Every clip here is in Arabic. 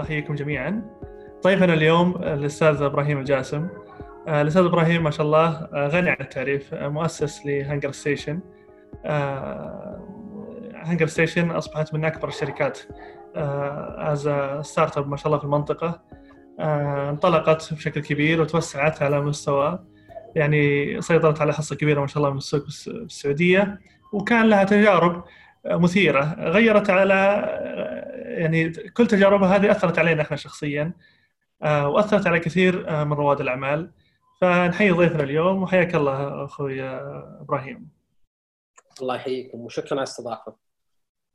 الله يحييكم جميعا. ضيفنا اليوم الأستاذ إبراهيم الجاسم. آه، الأستاذ إبراهيم ما شاء الله آه، غني عن التعريف آه، مؤسس ل HungerStation. HungerStation أصبحت من أكبر الشركات as startup ما شاء الله في المنطقة. انطلقت بشكل كبير وتوسعت على مستوى يعني سيطرت على حصة كبيرة ما شاء الله من السوق السعودية وكان لها تجارب مثيرة. غيرت على يعني كل تجاربها هذه أثرت علينا إحنا شخصيا آه، وأثرت على كثير آه، من رواد الأعمال. فنحيي ضيفنا اليوم وحياك الله أخوي إبراهيم. الله يحييكم وشكرا على الاستضافة.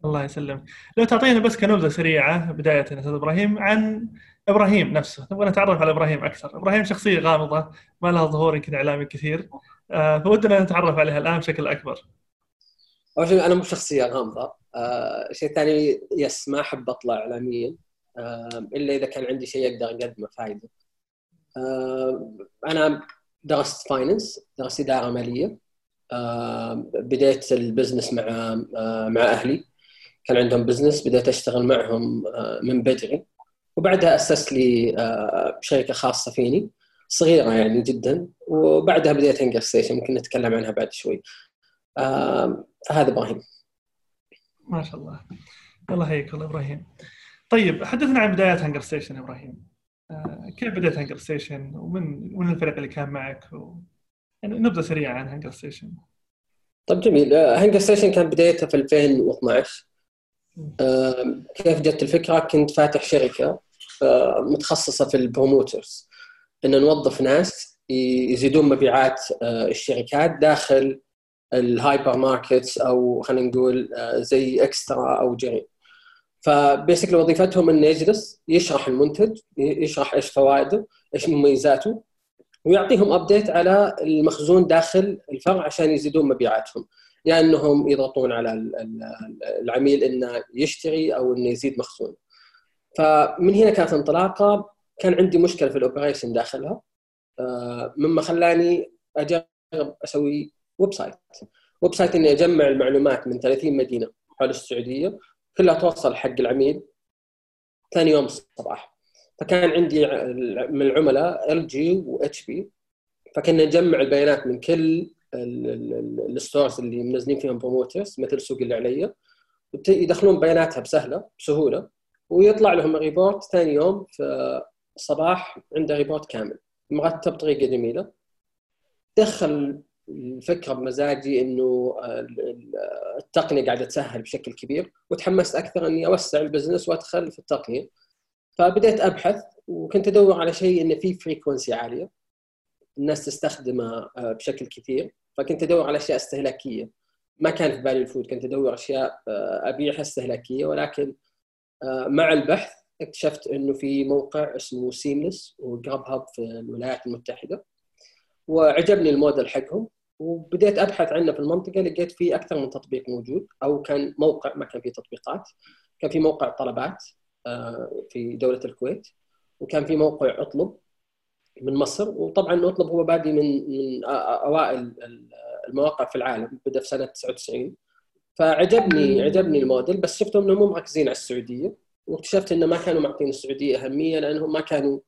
الله يسلمك. لو تعطينا بس كنبذة سريعة بداية أستاذ إبراهيم عن إبراهيم نفسه. نبغى نتعرف على إبراهيم أكثر. إبراهيم شخصية غامضة ما لها ظهور يمكن إعلامي كثير آه، فودنا نتعرف عليها الآن بشكل أكبر. أول شيء أنا مو شخصية غامضة. آه شيء ثاني بس ما أحب أطلع اعلاميا آه إلا إذا كان عندي شيء أقدر أقدمه فائده آه أنا درست finance درست إدارة مالية آه بديت ال business مع آه مع أهلي. كان عندهم business بديت أشتغل معهم آه من بدري. وبعدها أسست لي آه شركة خاصة فيني صغيرة يعني جدا. وبعدها بديت HungerStation ممكن نتكلم عنها بعد شوي. فهذا إبراهيم. ما شاء الله. الله يحييك الله إبراهيم. طيب حدثنا عن بدايات HungerStation إبراهيم. آه كيف بدأت HungerStation ومن من الفريق اللي كان معك؟ و... يعني نبذة سريعة عن HungerStation طيب جميل. HungerStation كان بدايته في 2012 آه كيف جت الفكرة؟ كنت فاتح شركة آه متخصصة في ال promoters. ان نوظف ناس يزيدون مبيعات آه، الشركات داخل ال hypermarkets أو خلينا نقول آه، زي eXtra أو جرير. ف basically وظيفتهم انه يجلس يشرح المنتج يشرح إيش فوائده إيش مميزاته ويعطيهم update على المخزون داخل الفرع عشان يزيدون مبيعاتهم. يا يعني إنهم يضغطون على العميل إنه يشتري أو إنه يزيد مخزون. فمن هنا كانت انطلاقة. كان عندي مشكلة في ال operation داخلها. آه، مما خلاني أجرب أسوي website. website إني أجمع المعلومات من 30 مدينة حول السعودية كلها توصل حق العميل ثاني يوم الصباح. فكان عندي من العملاء LG و HP. فكنا نجمع البيانات من كل ال stores اللي منزلين فيهم promoters مثل سوق اللي علي. يدخلون بياناتها بسهلة بسهولة. ويطلع لهم report ثاني يوم في الصباح عنده report كامل مرتب بطريقه جميلة. دخل الفكرة بمزاجي إنه التقنية قاعدة تسهل بشكل كبير وتحمست أكثر إني أوسع ال business وأدخل في التقنية. فبديت أبحث وكنت أدور على شيء انه فيه frequency عالية الناس تستخدمه آه، بشكل كثير. فكنت أدور على أشياء استهلاكية. ما كان في بالي ال food كنت أدور أشياء آه، أبيعها استهلاكية. ولكن آه، مع البحث اكتشفت إنه في موقع اسمه Seamless و Grubhub في الولايات المتحدة. وعجبني الموديل حقهم. وبديت أبحث عنه في المنطقة لقيت في أكثر من تطبيق موجود أو كان موقع ما كان فيه تطبيقات. كان في موقع طلبات آه، في دولة الكويت وكان في موقع أطلب من مصر. وطبعا أطلب هو بادي من من أوائل المواقع في العالم بدأ في سنة 99 فعجبني عجبني الموديل بس شفتهم إنهم مو مركزين على السعودية. واكتشفت إنه ما كانوا معطين السعودية أهمية لأنهم ما كانوا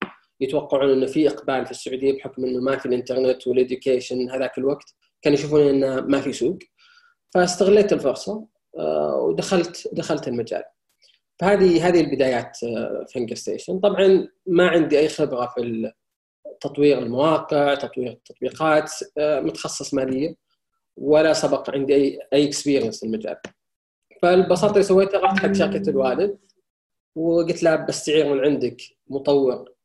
يتوقعون إنه في إقبال في السعودية بحكم إنه ما في الإنترنت وال education هذاك الوقت. كانوا يشوفون انه ما في سوق. فاستغليت الفرصة آه، ودخلت دخلت المجال. فهذه هذه البدايات آه، في هنجر ستيشن طبعا ما عندي أي خبرة في تطوير المواقع تطوير التطبيقات آه، متخصص ماليه ولا سبق عندي أي أي experience في المجال. فالبساطة اللي سويتها رحت حق شركة الوالد وقلت له بستعير من عندك مطور آه،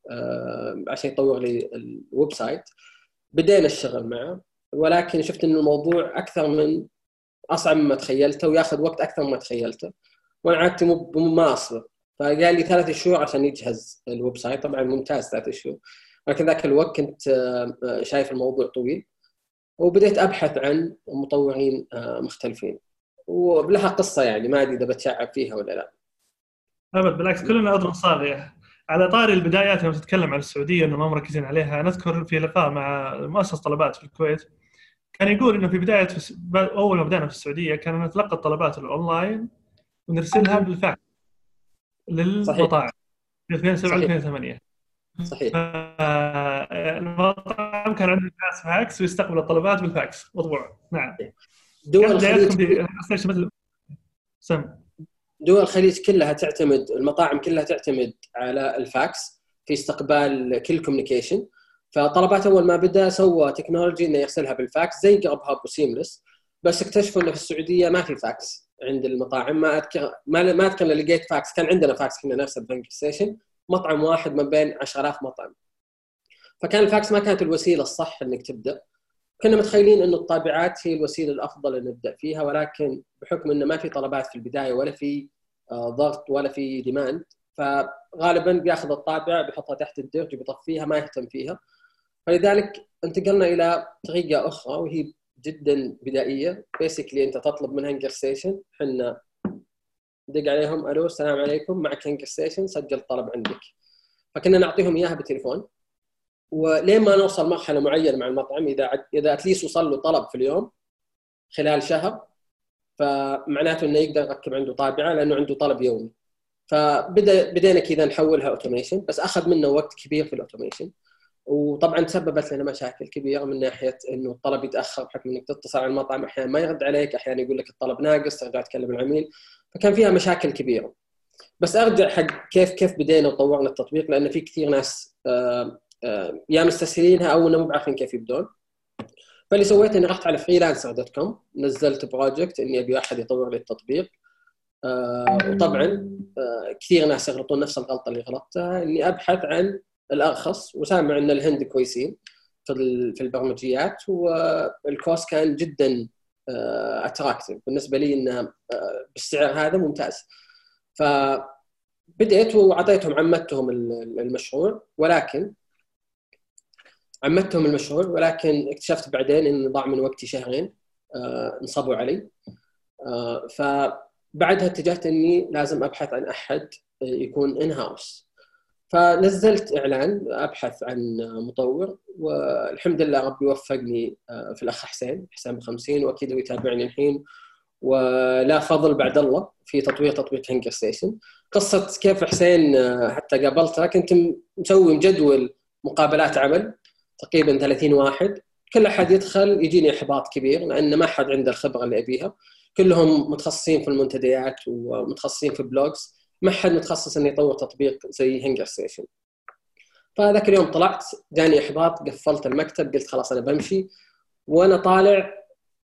عشان يطور لي ال website بدينا الشغل معه ولكن شفت إن الموضوع أكثر من أصعب مما تخيلته وياخذ وقت أكثر مما تخيلته وأنا عادتي ما اصبر فقال لي ثلاث شهور عشان يجهز ال website طبعا ممتاز ثلاث شهور. ولكن ذاك الوقت كنت آه، شايف الموضوع طويل وبديت أبحث عن مطورين آه، مختلفين. ولها قصة يعني ما أدري إذا بتشعب فيها ولا لا. ابد بالعكس كلنا اذن صاغيه على طاري البدايات لما تتكلم عن السعودية إنه ما مركزين عليها نذكر في لقاء مع مؤسس طلبات في الكويت كان يقول إنه في بداية في أول ما بدأنا في السعودية كان نتلقى الطلبات الأونلاين ونرسلها بالفاكس للمطاعم. 2007 2008 صحيح. المطعم كان عنده جهاز فاكس ويستقبل الطلبات بالفاكس مطبوع نعم. دول الخليج. مثل سم. دول الخليج كلها تعتمد المطاعم كلها تعتمد على الفاكس في استقبال كل communication فطلبات أول ما بدأ سوى technology إنه يرسلها بالفاكس زي Grubhub و Seamless بس اكتشفوا إنه في السعودية ما في فاكس عند المطاعم. ما اذكر ما أذكر لقيت فاكس. كان عندنا فاكس كنا نرسل بنك ستيشن مطعم واحد من بين 10000 مطعم. فكان الفاكس ما كانت الوسيلة الصح إنك تبدأ. كنا متخيلين إنه الطابعات هي الوسيلة الأفضل إن نبدأ فيها ولكن بحكم إنه ما في طلبات في البداية ولا في ضغط ولا في demand فغالبا بياخذ الطابعه بيحطها تحت الدرج وبيطفيها ما يهتم فيها. فلذلك انتقلنا إلى طريقة أخرى وهي جدا بدائية. basically أنت تطلب من هنجر ستيشن إحنا دق عليهم ألو السلام عليكم معك هنجر ستيشن سجل طلب عندك. فكنا نعطيهم إياها بالتليفون ولين ما نوصل مرحلة معينة مع المطعم إذا إذا at least وصل له طلب في اليوم خلال شهر فمعناته إنه يقدر يركب عنده طابعة لأنه عنده طلب يومي. فبدا بدينا كذا نحولها automation بس أخذ منا وقت كبير في ال automation وطبعا تسببت لنا مشاكل كبيرة من ناحية إنه الطلب يتأخر بحكم إنك تتصل على المطعم أحيانا ما يرد عليك أحيانا يقول لك الطلب ناقص ترجع تكلم العميل. فكان فيها مشاكل كبيرة. بس أرجع حق كيف كيف بدينا وطورنا التطبيق لأن في كثير ناس آه، آه، يا مستسهلينها أو مو بعارفين كيف يبدون. فاللي سويته إني رحت على Freelancer dot com نزلت project إني أبي أحد يطور لي التطبيق. آه، وطبعا كثير ناس يغلطون نفس الغلطة اللي غلطتها إني أبحث عن الأرخص وسامع إن الهند كويسين في في البرمجيات وال cost كان جدا attractive بالنسبة لي انه بالسعر هذا ممتاز. فبديت وأعطيتهم عمدتهم المشروع. ولكن عمدتهم المشروع ولكن اكتشفت بعدين إن ضاع من وقتي شهرين آه، انصبوا علي. آه، فبعدها اتجهت إني لازم أبحث عن أحد يكون ان هاوس فنزلت إعلان أبحث عن مطور والحمد لله ربي وفقني آه، في الأخ حسين حسين 50 وأكيد هو يتابعني الحين. ولا فضل بعد الله في تطوير تطبيق هنجر ستيشن قصة كيف حسين حتى قابلته كنت مسوي مجدول مقابلات عمل. تقريبا 30 واحد. كل أحد يدخل يجيني إحباط كبير لأن ما حد عنده الخبرة اللي أبيها. كلهم متخصصين في المنتديات ومتخصصين في blogs ما حد متخصص إنه يطور تطبيق زي هنجر ستيشن فذاك اليوم طلعت جاني إحباط قفلت المكتب قلت خلاص أنا بمشي. وأنا طالع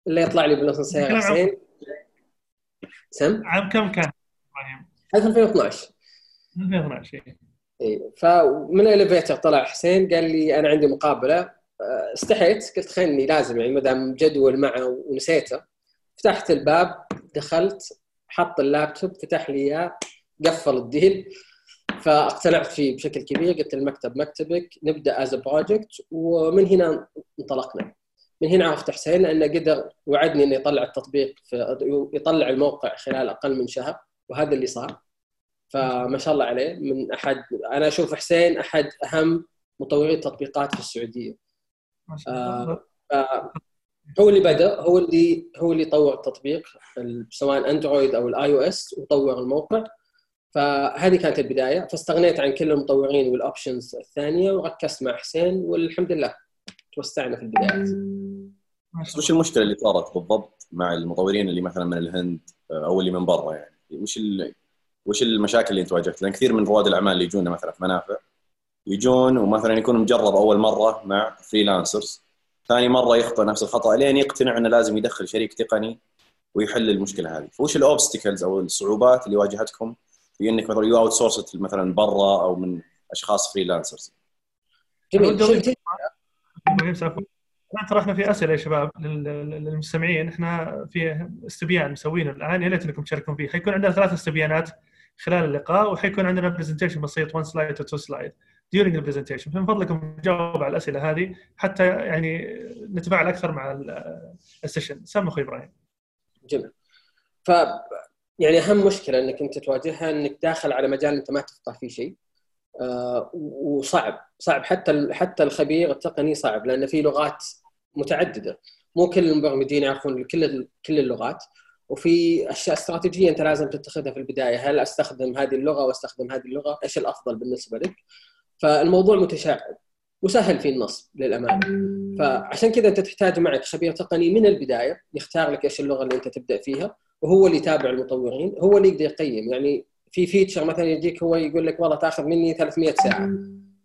اللي يطلع لي بالأسانسير حسين. سم؟ عام كم كان؟ 2012 2012 اي فمن ال elevator طلع حسين قال لي أنا عندي مقابلة. آه، استحيت. قلت خلني لازم يعني ما دام جدول معه ونسيته. فتحت الباب دخلت حط اللابتوب فتح لي إياه قفل ال deal. فاقتنعت فيه بشكل كبير. قلت المكتب مكتبك نبدأ as project ومن هنا انطلقنا. من هنا عرفت حسين لأنه قدر وعدني إنه يطلع التطبيق في يطلع الموقع خلال أقل من شهر. وهذا اللي صار. فما شاء الله عليه. من أحد أنا أشوف حسين أحد أهم مطوري التطبيقات في السعودية. ما شاء الله. آه هو اللي بدأ هو اللي هو اللي طور التطبيق سواء أندرويد أو ال iOS وطور الموقع. فهذه كانت البداية. فاستغنيت عن كل المطورين وال options الثانية وركزت مع حسين والحمد لله توسعنا في البدايات وش المشكلة اللي صارت بالضبط مع المطورين اللي مثلا من الهند أو اللي من برا يعني؟ وش اللي وش المشاكل اللي انت واجهت؟ لأن كثير من رواد الأعمال اللي يجونا مثلا في منافع يجون ومثلا يكون مجرب أول مرة مع freelancers ثاني مرة يخطئ نفس الخطأ لين يقتنع إنه لازم يدخل شريك تقني ويحل المشكلة هذه، فوش ال obstacles أو الصعوبات اللي واجهتكم في إنك مثلا you outsource مثلا برا أو من أشخاص freelancers؟ جميل. ترى إحنا في أسئلة يا شباب للمستمعين. إحنا في استبيان مسوينه الآن. يا ليت إنكم تشاركون فيه. حيكون عندنا ثلاث استبيانات. خلال اللقاء وحيكون عندنا presentation بسيط 1 slide to 2 slide during ال presentation فمن فضلكم جاوب على الأسئلة هذه حتى يعني نتفاعل أكثر مع ال session سم أخوي إبراهيم. جميل. ف يعني أهم مشكلة إنك أنت تواجهها إنك داخل على مجال أنت ما تفقه فيه شيء. آه وصعب. صعب. حتى حتى الخبير التقني صعب لأن في لغات متعددة. مو كل المبرمجين يعرفون كل كل اللغات. وفي أشياء استراتيجية أنت لازم تتخذها في البداية. هل أستخدم هذه اللغة وأستخدم هذه اللغة؟ إيش الأفضل بالنسبة لك؟ فالموضوع متشعب وسهل في النصب للأمانة. فعشان كذا أنت تحتاج معك خبير تقني من البداية يختار لك إيش اللغة اللي أنت تبدأ فيها وهو اللي يتابع المطورين هو اللي يقدر يقيم. يعني في فيتشر مثلا يجيك هو يقول لك والله تأخذ مني 300 ساعة.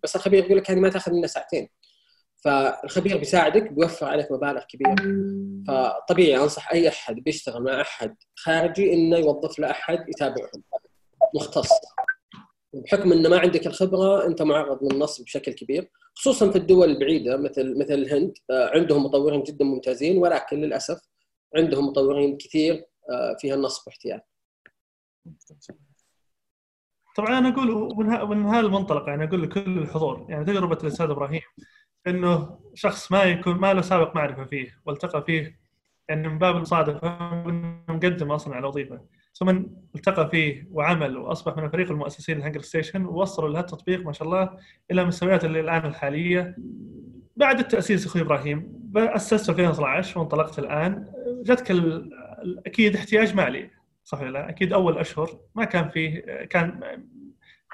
بس الخبير يقول لك هذه ما تأخذ منا ساعتين. فالخبير بيساعدك بيوفر عليك مبالغ كبيرة. فطبيعي أنصح أي أحد بيشتغل مع أحد خارجي إنه يوظف له أحد يتابعهم. مختص. بحكم إنه ما عندك الخبرة أنت معرض للنصب بشكل كبير. خصوصا في الدول البعيدة مثل مثل الهند آه، عندهم مطورين جدا ممتازين ولكن للأسف عندهم مطورين كثير آه، فيها النصب واحتيال. طبعا أنا أقول من هذا المنطلق يعني أقول لكل الحضور يعني تجربة الأستاذ إبراهيم إنه شخص ما يكون ما له سابق معرفة فيه والتقى فيه يعني من باب المصادفه مقدم أصلا على وظيفة. ثم التقى فيه وعمل وأصبح من الفريق المؤسسين لهنقرستيشن ووصلوا لهذا التطبيق ما شاء الله إلى مستويات اللي الآن الحالية. بعد التأسيس أخوي إبراهيم اسست 2012 وانطلقت الآن. جتك أكيد احتياج مالي صح ولا لا؟ أكيد أول أشهر ما كان فيه كان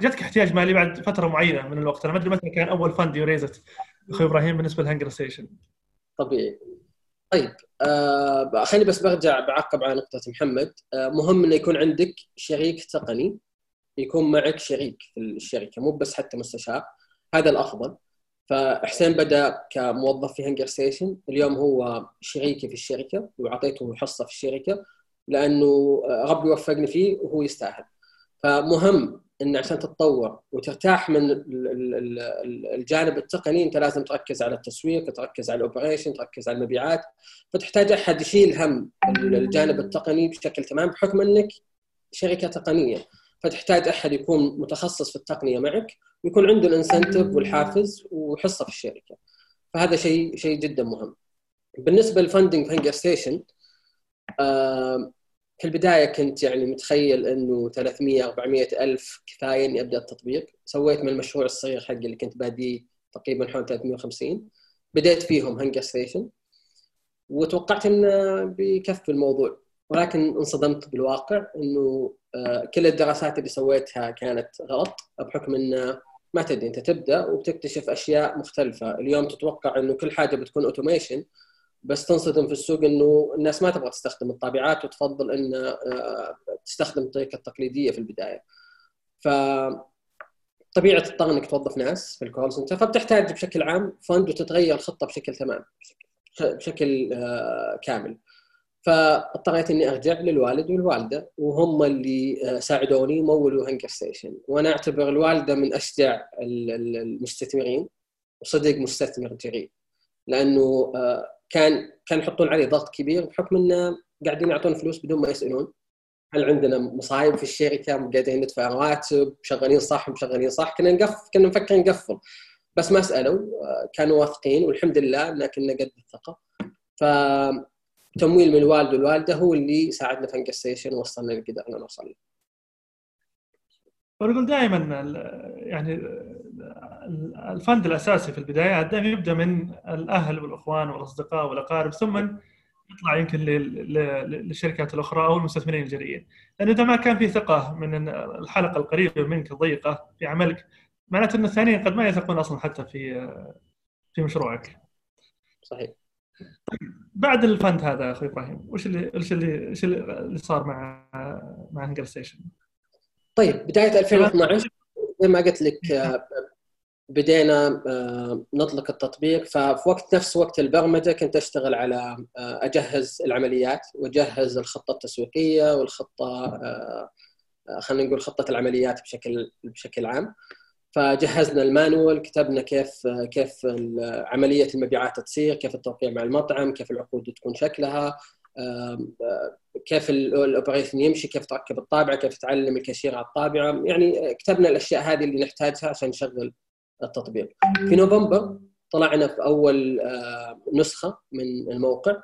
جتك احتياج مالي بعد فترة معينة من الوقت. أنا ما أدري متى كان أول fund you raised أخوي إبراهيم بالنسبة لهانجر ستيشن. طبيعي. طيب آه خليني بس برجع بعقب على نقطة محمد. آه مهم إنه يكون عندك شريك تقني يكون معك شريك في الشركة مو بس حتى مستشار. هذا الأفضل. فحسين بدأ كموظف في هنقرستيشن. اليوم هو شريكي في الشركة وعطيته حصة في الشركة لأنه ربي وفقني فيه وهو يستاهل. فمهم إن عشان تتطور وترتاح من الجانب التقني أنت لازم تركز على التسويق تركز على ال operation تركز على المبيعات. فتحتاج أحد يشيل هم الجانب التقني بشكل تمام بحكم إنك شركة تقنية. فتحتاج أحد يكون متخصص في التقنية معك ويكون عنده ال incentive والحافز وحصة في الشركة. فهذا شيء شيء جدا مهم. بالنسبة لل funding في هنقرستيشن في البداية كنت يعني متخيل إنه 300 400 ألف كفاية إني أبدأ التطبيق. سويت من المشروع الصغير حقي اللي كنت باديه تقريبا حول 350 بديت فيهم هنقرستيشن. وتوقعت انه بيكفي الموضوع. ولكن انصدمت بالواقع إنه آه، كل الدراسات اللي سويتها كانت غلط بحكم انه ما تدري أنت تبدأ وبتكتشف أشياء مختلفة. اليوم تتوقع إنه كل حاجة بتكون automation بس تنصدم في السوق إنه الناس ما تبغى تستخدم الطابعات وتفضل ان آه، تستخدم الطريقة التقليديه في البداية. ف طبيعي تضطر إنك توظف ناس في ال call center فبتحتاج بشكل عام fund وتتغير الخطة بشكل تمام بشكل آه، كامل. فاضطريت إني أرجع للوالد والوالدة وهم اللي آه، ساعدوني ومولوا هنقرستيشن وأنا أعتبر الوالدة من أشجع المستثمرين وصدق مستثمر جريء لأنه كان كان يحطون عليه ضغط كبير بحكم إنه قاعدين يعطون فلوس بدون ما يسألون. هل عندنا مصايب في الشركة؟ قاعدين ندفع رواتب؟ شغالين صح؟ مشغلين صح؟ كنا نقف كنا نفكر نقفل. بس ما سألوا. كانوا واثقين والحمد لله ان كنا قد الثقه فتمويل من الوالد والوالده هو اللي ساعدنا في انقى ستيشن ووصلنا اللي قدرنا نوصل له. ونقول دائما يعني الفند الأساسي في البداية دائما يبدأ من الأهل والإخوان والأصدقاء والأقارب ثم يطلع يمكن للشركات الأخرى أو المستثمرين الجريئين. لأنه إذا ما كان في ثقة من الحلقة القريبة منك الضيقة في عملك معناته أن الثانيين قد ما يثقون أصلا حتى في في مشروعك. صحيح. بعد الفند هذا أخوي إبراهيم وش اللي وش اللي وش اللي صار مع مع هنجر ستيشن؟ طيب بداية 2012 زي ما قلت لك آه، بدينا آه، نطلق التطبيق. ففي وقت نفس وقت البرمجة كنت أشتغل على آه، أجهز العمليات وأجهز الخطة التسويقية والخطة خلينا نقول خطة العمليات بشكل بشكل عام. فجهزنا المانوال كتبنا كيف كيف عملية المبيعات تصير كيف التوقيع مع المطعم كيف العقود تكون شكلها كيف ال operation يمشي كيف تركب الطابعة كيف تعلم الكاشير على الطابعة. يعني كتبنا الأشياء هذه اللي نحتاجها عشان نشغل التطبيق. في نوفمبر طلعنا في أول نسخة من الموقع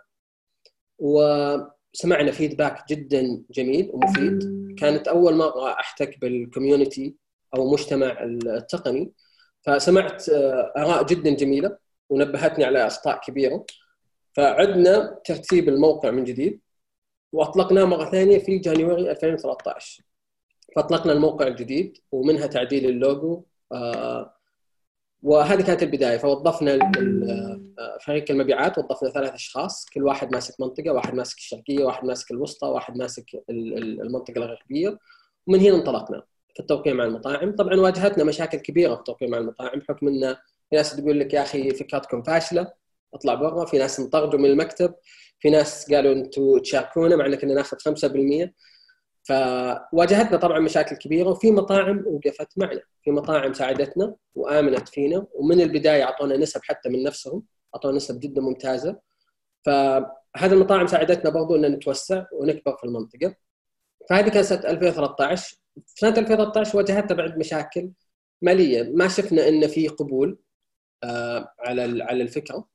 وسمعنا feedback جدا جميل ومفيد. كانت أول مرة أحتك بال community أو مجتمع التقني. فسمعت آراء جدا جميلة ونبهتني على أخطاء كبيرة. فعدنا ترتيب الموقع من جديد وأطلقناه مرة ثانية في جانيوري 2013 فأطلقنا الموقع الجديد ومنها تعديل اللوجو آه وهذه كانت البداية. فوظفنا فريق المبيعات وظفنا ثلاث أشخاص كل واحد ماسك منطقة واحد ماسك الشرقية واحد ماسك الوسطى واحد ماسك المنطقة الغربية. ومن هنا انطلقنا في التوقيع مع المطاعم. طبعا واجهتنا مشاكل كبيرة في التوقيع مع المطاعم بحكم إن في ناس تقول لك يا أخي فكرتكم فاشلة اطلع برا. في ناس انطردوا من المكتب في ناس قالوا أنتم تشاركونا مع إن كنا ناخذ 5% فواجهتنا طبعا مشاكل كبيرة وفي مطاعم وقفت معنا. في مطاعم ساعدتنا وآمنت فينا ومن البداية أعطونا نسب حتى من نفسهم أعطونا نسب جدا ممتازة. فهذه المطاعم ساعدتنا برضو ان نتوسع ونكبر في المنطقة. فهذه كانت سنة 2013 في سنة 2013 واجهتنا بعد مشاكل مالية. ما شفنا إن في قبول آه، على على الفكرة.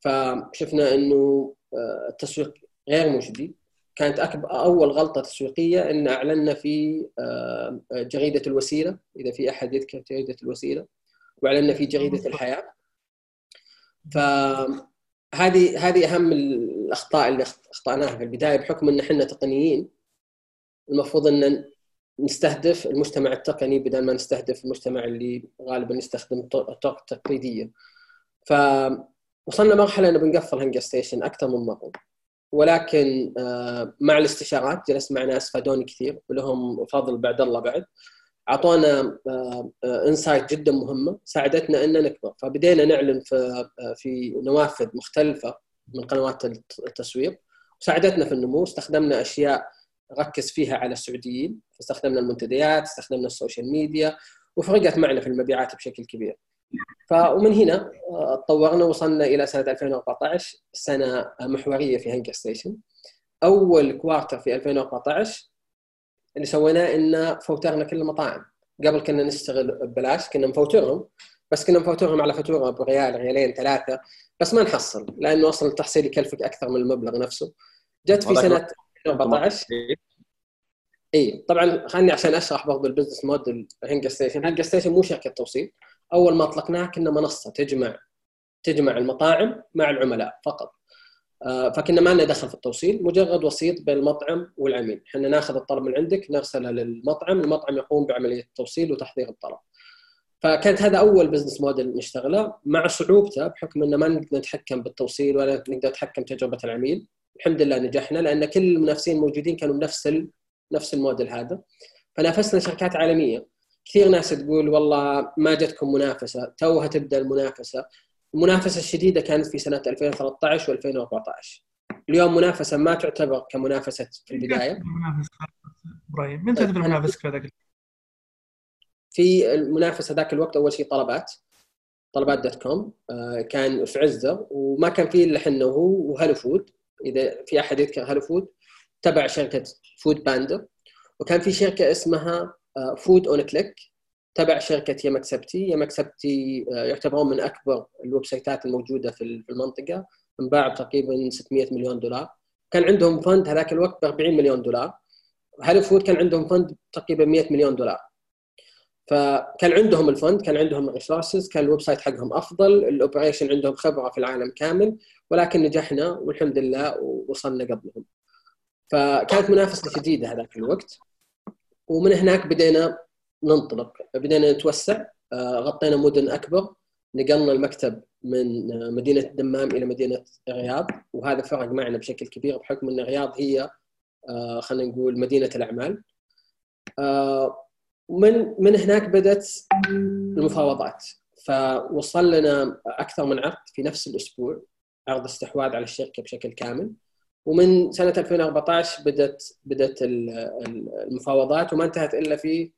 فشفنا إنه آه، التسويق غير مجدي كانت أكبر أول غلطة تسويقية إن اعلنا في آه، جريدة الوسيلة إذا في أحد يذكر جريدة الوسيلة واعلنا في جريدة الحياة. فهذه هذه أهم الأخطاء اللي أخطأناها في البداية بحكم إن إحنا تقنيين. المفروض إن نستهدف المجتمع التقني بدل ما نستهدف المجتمع اللي غالبا يستخدم الطرق التقليديه فوصلنا مرحلة ان بنقفل هنقرستيشن أكثر من مرة. ولكن آه، مع الاستشارات جلست مع ناس فادوني كثير ولهم فضل بعد الله بعد. أعطونا insight آه، جدا مهمة ساعدتنا ان نكبر. فبدينا نعلن في آه، في نوافذ مختلفة من قنوات التسويق وساعدتنا في النمو استخدمنا أشياء ركز فيها على السعوديين فاستخدمنا المنتديات استخدمنا ال social media وفرقت معنا في المبيعات بشكل كبير. فمن هنا آه، تطورنا وصلنا إلى سنة 2014 سنة محورية في هنقرستيشن. أول quarter في 2014 اللي سويناه إن فوترنا كل المطاعم. قبل كنا نشتغل ببلاش كنا نفوترهم بس كنا نفوترهم على فاتورة بريال ريالين ثلاثة بس ما نحصل لأنه أصلا التحصيل يكلفك أكثر من المبلغ نفسه. جت في سنة 2014 اي طبعا خليني عشان أشرح برضه ال business model هنقرستيشن. هنقرستيشن مو شركة توصيل. أول ما اطلقناها كنا منصة تجمع تجمع المطاعم مع العملاء فقط. آه، فكنا ما لنا دخل في التوصيل مجرد وسيط بين المطعم والعميل. إحنا ناخذ الطلب من عندك نرسله للمطعم المطعم يقوم بعملية التوصيل وتحضير الطلب. فكانت هذا أول بزنس موديل نشتغله مع صعوبته بحكم إنه ما نقدر نتحكم بالتوصيل ولا نقدر نتحكم تجربة العميل. الحمد لله نجحنا لأن كل المنافسين الموجودين كانوا بنفس نفس الموديل هذا. فنافسنا شركات عالمية. كثير ناس تقول والله ما جتكم منافسة توها تبدأ المنافسة. المنافسة الشديدة كانت في سنة 2013 و2014 اليوم منافسة ما تعتبر كمنافسة في البداية. إبراهيم؟ من تعتبر منافسك في ذاك في المنافسة ذاك الوقت أول شيء طلبات طلبات dot com. آه، كان في عزة وما كان فيه إلا إحنا وهو وهلو فود. إذا في أحد يذكر هلو فود تبع شركة فود باندا. وكان في شركة اسمها فود اون كليك تبع شركة يمك سبتي يمك سبتي آه، يعتبرون من أكبر ال website ات الموجودة في المنطقة انباعوا تقريبا 600 مليون دولار. كان عندهم fund هذاك الوقت ب 40 مليون دولار. هلو فود كان عندهم fund تقريبا 100 مليون دولار. فكان عندهم ال fund كان عندهم ال resources كان ال website حقهم أفضل ال operation عندهم خبرة في العالم كامل ولكن نجحنا والحمد لله ووصلنا قبلهم. فكانت منافسة شديدة هذاك الوقت. ومن هناك بدينا ننطلق. بدينا نتوسع آه، غطينا مدن أكبر نقلنا المكتب من آه، مدينة الدمام إلى مدينة الرياض وهذا فرق معنا بشكل كبير بحكم إن الرياض هي آه، خلينا نقول مدينة الأعمال. من من هناك بدأت المفاوضات. فوصل لنا أكثر من عقد في نفس الأسبوع عرض استحواذ على الشركة بشكل كامل. ومن سنة 2014 بدات بدأت المفاوضات وما انتهت إلا في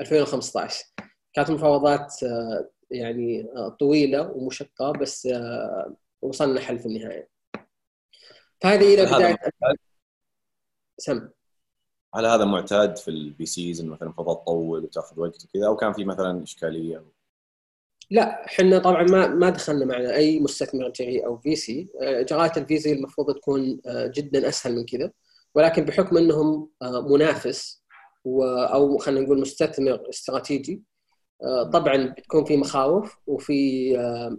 2015 كانت مفاوضات آه، يعني آه، طويلة ومشقة بس آه، وصلنا حل في النهاية. فهذه إلى بدايه سم. هل هذا معتاد في ال VCs انه مثلا تفضل تطول وتأخذ وقت وكذا؟ أو كان في مثلا إشكالية؟ لا إحنا طبعا ما ما دخلنا معنا أي مستثمر جريء أو VC إجراءات ال VC المفروض تكون جدا أسهل من كذا. ولكن بحكم إنهم منافس أو خلينا نقول مستثمر استراتيجي طبعا بتكون في مخاوف وفي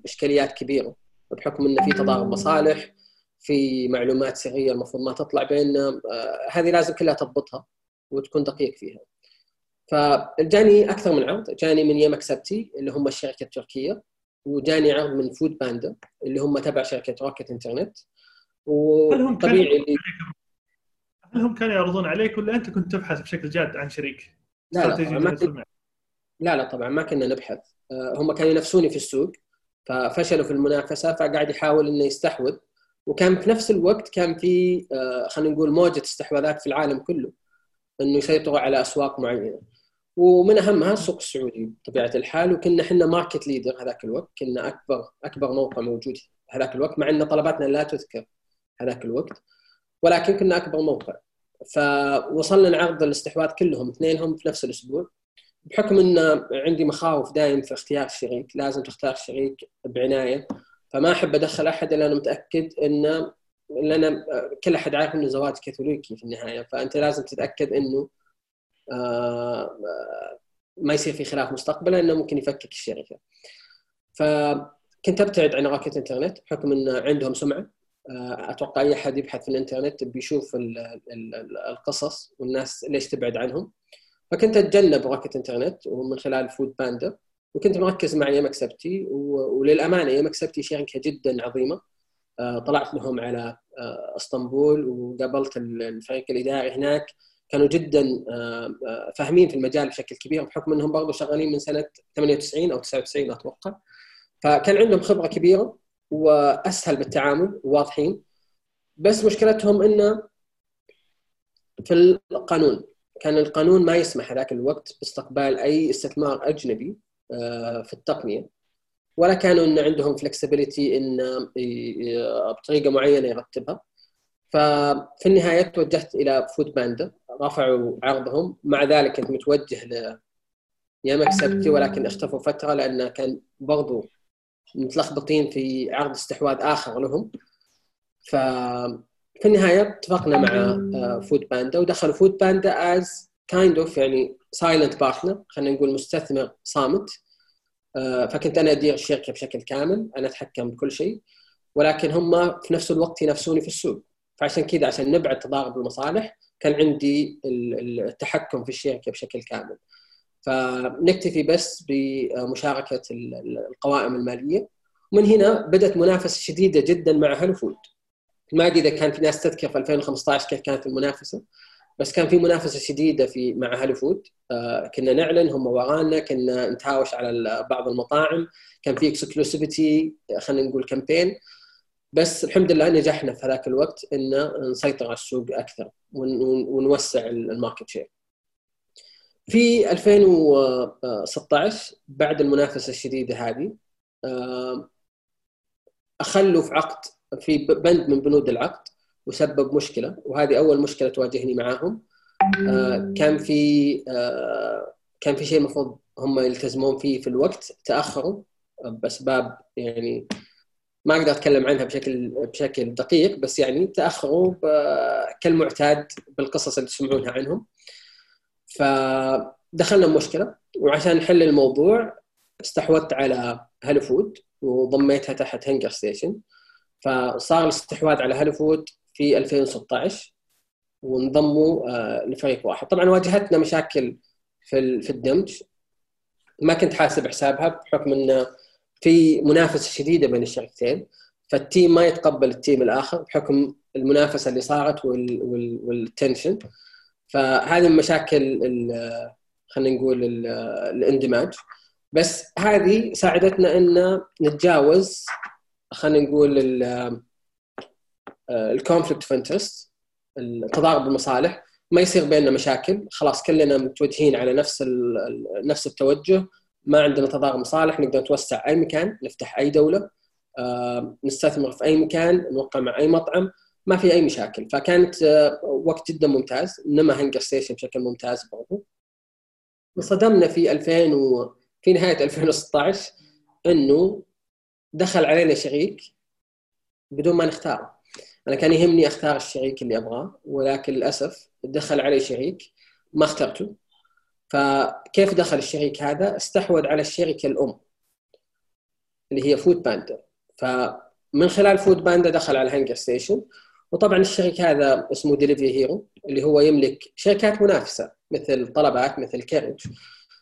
إشكاليات كبيرة. بحكم انه في تضارب مصالح في معلومات سرية المفروض ما تطلع بيننا آه، هذه لازم كلها تضبطها وتكون دقيق فيها. فجاني أكثر من عرض جاني من يمك سبتي اللي هم الشركة التركيه وجاني عرض من فود باندا اللي هم تبع شركة روكت انترنت وطبيعي اللي هل هم كانوا يعرضون عليك ولا أنت كنت تبحث بشكل جاد عن شريك؟ لا لا ما كن... لا لا طبعا ما كنا نبحث. آه، هم كانوا ينافسوني في السوق ففشلوا في المنافسة فقاعد يحاول إنه يستحوذ. وكان في نفس الوقت كان في آه، خلينا نقول موجة استحواذات في العالم كله إنه يسيطروا على أسواق معينة. ومن اهمها السوق السعودي بطبيعة الحال وكنا إحنا ماركت ليدر هذاك الوقت كنا أكبر أكبر موقع موجود هذاك الوقت مع إن طلباتنا لا تذكر هذاك الوقت ولكن كنا أكبر موقع. فوصلنا عرض الاستحواذ كلهم اثنينهم في نفس الأسبوع. بحكم إن عندي مخاوف دائم في اختيار الشريك لازم تختار شريك بعناية. فما أحب أدخل أحد إلا أنا متأكد انه لأن كل أحد عارف إنه زواج كاثوليكي في النهاية. فأنت لازم تتأكد إنه ما يصير في خلاف مستقبلا إنه ممكن يفكك الشركة. فكنت أبتعد عن راكت انترنت بحكم إن عندهم سمعة آه، أتوقع أي أحد يبحث في الإنترنت بيشوف القصص والناس ليش تبعد عنهم. فكنت أتجنب روكت انترنت ومن خلال فود باندا وكنت مركز مع يمك سبتي وللأمانة يمك سبتي شركه جدا عظيمة آه، طلعت لهم على آه، إسطنبول وقابلت الفريق الإداري هناك كانوا جدا آه، فاهمين في المجال بشكل كبير بحكم إنهم برضو شغالين من سنة 98 أو 99 أتوقع. فكان عندهم خبرة كبيرة وأسهل بالتعامل وواضحين بس مشكلتهم انه في القانون كان القانون ما يسمح هذاك الوقت باستقبال أي استثمار أجنبي في التقنية. ولا كانوا إن عندهم فلكسبيتي إن بطريقة معينة يرتبها. ففي النهاية توجهت إلى فود باندا رفعوا عرضهم. مع ذلك كنت متوجه ل يمك سبتي ولكن اختفوا فترة لأن كان برضو متلخبطين في عرض استحواذ آخر لهم. ف في النهاية اتفقنا مع فود باندا ودخلوا فود باندا as kind of يعني silent partner خلينا نقول مستثمر صامت. آه، فكنت أنا أدير الشركة بشكل كامل أنا أتحكم بكل شيء ولكن هم في نفس الوقت ينافسوني في السوق. فعشان كذا عشان نبعد تضارب المصالح كان عندي التحكم في الشركة بشكل كامل. فنكتفي بس بمشاركة القوائم المالية. ومن هنا بدأت منافسة شديدة جدا مع هلو فود ما أدري إذا كان في ناس تذكر في 2015 كيف كانت المنافسة بس كان في منافسة شديدة في مع هلو فود آه كنا نعلن هم ورانا كنا نتهاوش على بعض المطاعم. كان في exclusivity خلينا نقول campaign بس الحمد لله نجحنا في هذاك الوقت إن نسيطر على السوق أكثر ونوسع ال market share. في 2016 بعد المنافسة الشديدة هذه أخلوا في عقد في بند من بنود العقد وسبب مشكلة وهذه أول مشكلة تواجهني معاهم آه كان في آه كان في شيء المفروض هم يلتزمون فيه في الوقت تأخروا بأسباب يعني ما أقدر أتكلم عنها بشكل بشكل دقيق بس يعني تأخروا كالمعتاد بالقصص اللي تسمعونها عنهم. فدخلنا مشكلة وعشان نحل الموضوع استحوذت على هلو فود وضميتها تحت هنجر ستيشن. فصار الاستحواذ على هلو فود في 2016 وانضموا آه، لفريق واحد. طبعا واجهتنا مشاكل في في الدمج. ما كنت حاسب حسابها بحكم إنه في منافسة شديدة بين الشركتين فال team ما يتقبل ال team الآخر بحكم المنافسة اللي صارت وال tension فهذه من مشاكل خلينا نقول الاندماج. بس هذه ساعدتنا إن نتجاوز خلينا نقول ال conflict of interest تضارب المصالح. ما يصير بيننا مشاكل خلاص كلنا متوجهين على نفس نفس التوجه. ما عندنا تضارب مصالح نقدر نتوسع أي مكان نفتح أي دولة نستثمر في أي مكان نوقع مع أي مطعم ما في أي مشاكل. فكانت آه، وقت جدا ممتاز. نما هنجر ستيشن بشكل ممتاز برضو. انصدمنا في 2000 و... في نهاية 2016 إنه دخل علينا شريك بدون ما نختاره. أنا كان يهمني أختار الشريك اللي أبغاه ولكن للأسف دخل علي شريك ما اخترته. فكيف دخل الشريك هذا؟ استحوذ على الشركة الأم اللي هي فود باندا ف من خلال فود باندا دخل على هانجر ستيشن وطبعا الشريك هذا اسمه ديليفري هيرو اللي هو يملك شركات منافسة مثل طلبات مثل كاريدج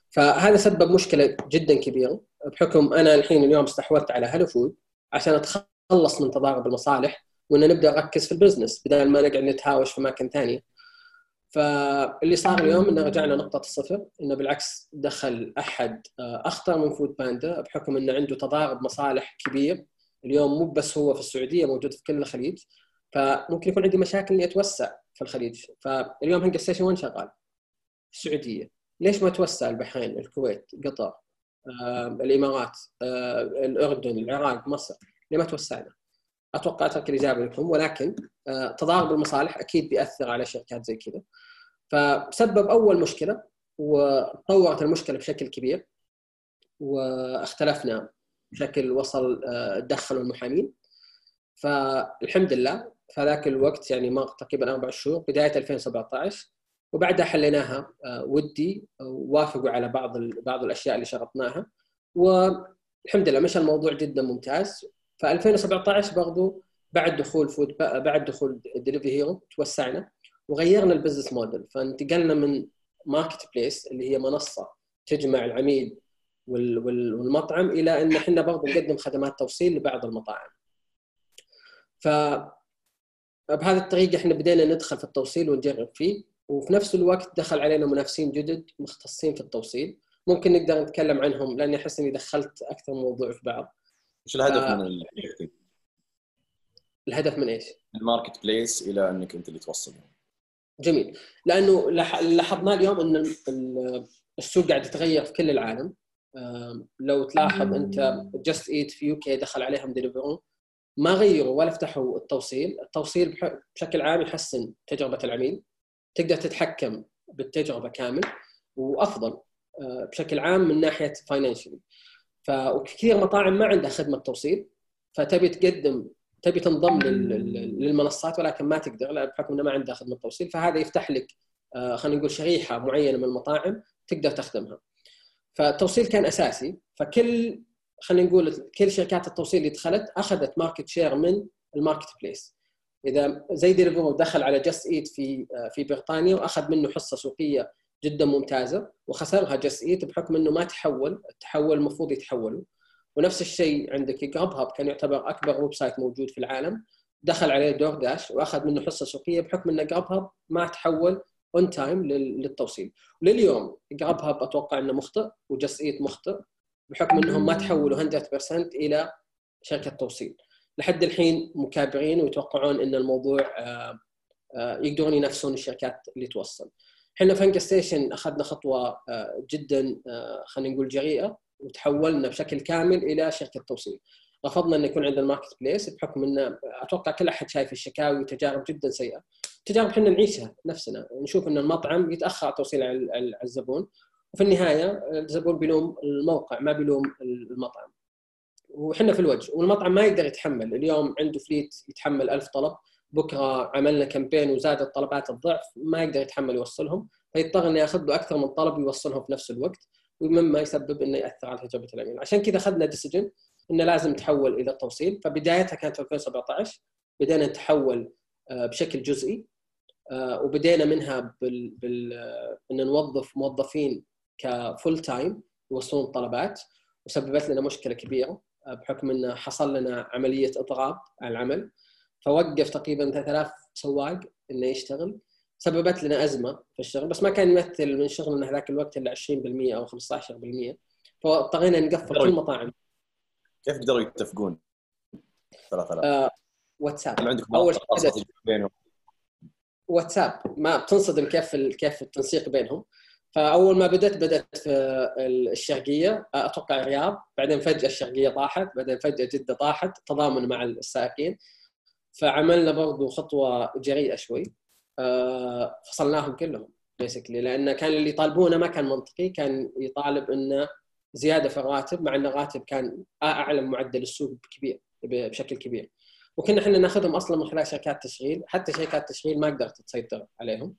فهذا سبب مشكلة جدا كبيرة بحكم أنا الحين اليوم استحوذت على هلو فود عشان أتخلص من تضارب المصالح وإن نبدأ نركز في ال business بدل ما نقعد نتهاوش في اماكن ثانية. فاللي صار اليوم إنه رجعنا نقطة الصفر إنه بالعكس دخل أحد آه، أخطر من فود باندا بحكم إنه عنده تضارب مصالح كبير. اليوم مو بس هو في السعودية موجود في كل الخليج. فممكن يكون عندي مشاكل إني أتوسع في الخليج. فاليوم هنجر ستيشن وين شغال؟ في السعودية. ليش ما توسع البحرين الكويت قطر آه، الإمارات آه، الأردن العراق مصر. ليه ما توسعنا؟ أتوقع اترك الإجابة لكم ولكن تضارب المصالح أكيد بيأثر على شركات زي كذا. فسبب أول مشكلة وطورت المشكلة بشكل كبير واختلفنا بشكل وصل دخلوا المحامين. فالحمد لله في ذاك الوقت يعني مر تقريبا أربع شهور بداية 2017 وبعدها حليناها آه، ودي ووافقوا على بعض بعض الأشياء اللي شرطناها. والحمد لله مشى الموضوع جدا ممتاز. ف 2017 برضو بعد دخول فود بعد دخول دليفري هيرو توسعنا وغيرنا ال business model فانتقلنا من marketplace اللي هي منصة تجمع العميل والمطعم إلى إن إحنا برضو نقدم خدمات توصيل لبعض المطاعم. ف بهذه الطريقة إحنا بدينا ندخل في التوصيل ونجرب فيه وفي نفس الوقت دخل علينا منافسين جدد مختصين في التوصيل ممكن نقدر نتكلم عنهم لأني أحس إني دخلت أكثر موضوع في بعض إيش الهدف ف... من. الهدف من إيش؟ الماركت بليس إلى أنك أنت اللي توصل. جميل. لأنه لاحظنا اليوم إن السوق قاعد يتغير في كل العالم. لو تلاحظ أنت Just Eat في UK دخل عليهم Deliveroo ما غيروا ولا فتحوا التوصيل، التوصيل بشكل عام يحسن تجربة العميل. تقدر تتحكم بالتجربة كامل وأفضل آه، بشكل عام من ناحية financially فكثير مطاعم ما عندها خدمة توصيل. فتبي تقدم تبي تنضم للمنصات ولكن ما تقدر بحكم إنه ما عندها خدمة توصيل فهذا يفتح لك آه، خلينا نقول شريحة معينة من المطاعم تقدر تخدمها. فالتوصيل كان أساسي فكل خلينا نقول كل شركات التوصيل اللي دخلت أخذت market share من ال marketplace. إذا زي Deliveroo دخل على Just Eat في في بريطانيا وأخذ منه حصة سوقية جدا ممتازة وخسرها Just Eat بحكم إنه ما تحول التحول المفروض يتحولوا ونفس الشيء عندك Grubhub كان يعتبر أكبر website موجود في العالم. دخل عليه DoorDash وأخذ منه حصة سوقية بحكم إن Grubhub ما تحول on time للتوصيل. ولليوم Grubhub أتوقع إنه مخطئ و Just Eat مخطئ بحكم إنهم ما تحولوا 100% إلى شركة توصيل. لحد الحين مكابرين ويتوقعون إن الموضوع آه، آه، يقدرون ينافسون الشركات اللي توصل. إحنا في ستيشن أخذنا خطوة آه، جدا خلينا نقول جريئة. وتحولنا بشكل كامل إلى شركة توصيل. رفضنا ان يكون عندنا marketplace بحكم ان أتوقع كل أحد شايف الشكاوي وتجارب جدا سيئة. تجارب إحنا نعيشها نفسنا. نشوف إن المطعم يتأخر توصيل على الزبون. وفي النهاية الزبون بيلوم الموقع ما بيلوم المطعم. وحنا في الوجه. والمطعم ما يقدر يتحمل. اليوم عنده fleet يتحمل ألف طلب. بكرة عملنا campaign وزادت طلبات الضعف. ما يقدر يتحمل يوصلهم. فيضطر إنه يأخذ له أكثر من طلب ويوصلهم في نفس الوقت. ومما يسبب إنه يأثر على تجربة العميل عشان كذا أخذنا decision إنه لازم تحول إلى التوصيل. فبدايتها كانت في 2017 بدينا نتحول آه، بشكل جزئي آه، وبدينا منها بال, بال... إن نوظف موظفين كفول تايم يوصلون الطلبات وسببت لنا مشكلة كبيرة بحكم انه حصل لنا عملية إضغاط على العمل. فوقف تقريبا 3000 سواق إنه يشتغل. سببت لنا أزمة في الشغل بس ما كان يمثل من شغلنا هذاك الوقت إلا 20% أو 15% فاضطرينا نقفل كل المطاعم كيف قدروا يتفقون؟ 3000 آه واتساب. أول شيء واتساب. ما بتنصدم كيف كيف التنسيق بينهم. فأول ما بدأت بدأت في الشرقية. أتوقع الرياض بعدين فجأة الشرقية طاحت. بعدين فجأة جدة طاحت. تضامن مع السائقين فعملنا برضو خطوة جريئة شوي. آه، فصلناهم كلهم بيسكلي لأن كان اللي يطالبونه ما كان منطقي كان يطالب إنه زيادة في الراتب مع إن الراتب كان أعلى معدل السوق كبير بشكل كبير. وكنا إحنا ناخذهم أصلا من خلال شركات تشغيل حتى شركات تشغيل ما قدرت تسيطر عليهم.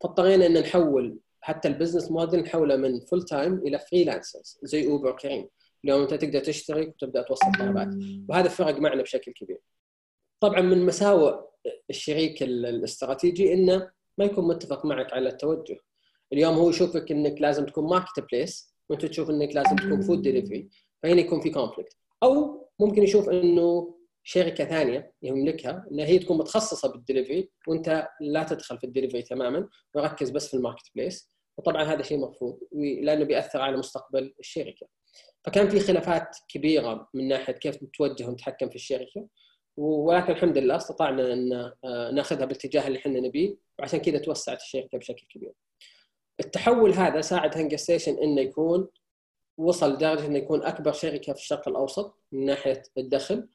فاضطرينا إن نحول حتى ال business model نحوله من full time إلى freelancers زي اوبر كريم اليوم أنت تقدر تشترك وتبدأ توصل طلبات. وهذا فرق معنا بشكل كبير. طبعا من مساوئ الشريك الاستراتيجي إنه ما يكون متفق معك على التوجه. اليوم هو يشوفك إنك لازم تكون marketplace وأنت تشوف إنك لازم تكون food delivery فهنا يكون في conflict أو ممكن يشوف إنه شركة ثانية يملكها إنها هي تكون متخصصة بالدليفري وأنت لا تدخل في الدليفري تماما وركز بس في ال marketplace وطبعا هذا شيء مرفوض لأنه بيأثر على مستقبل الشركة. فكان في خلافات كبيرة من ناحية كيف نتوجه ونتحكم في الشركة. ولكن الحمد لله استطعنا أن آه، ناخذها بالاتجاه اللي إحنا نبيه وعشان كذا توسعت الشركة بشكل كبير. التحول هذا ساعد هنجر ستيشن إنه يكون وصل لدرجة إنه يكون أكبر شركة في الشرق الأوسط من ناحية الدخل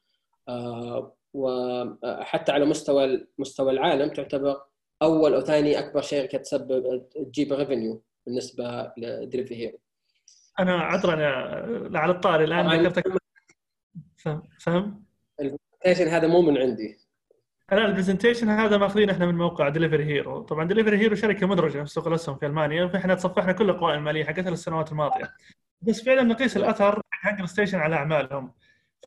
آه، وحتى على مستوى مستوى العالم تعتبر أول أو ثاني أكبر شركة تسبب تجيب revenue بالنسبة ل Delivery Hero. أنا عذرا على الطاري الآن ذكرتك فهم؟ ال presentation هذا مو من عندي. أنا ال presentation هذا ماخذين إحنا من موقع Delivery Hero طبعا Delivery Hero شركة مدرجة في سوق الأسهم في ألمانيا فإحنا تصفحنا كل القوائم المالية حقتها للسنوات الماضية. بس فعلا نقيس الأثر حق ستيشن على أعمالهم.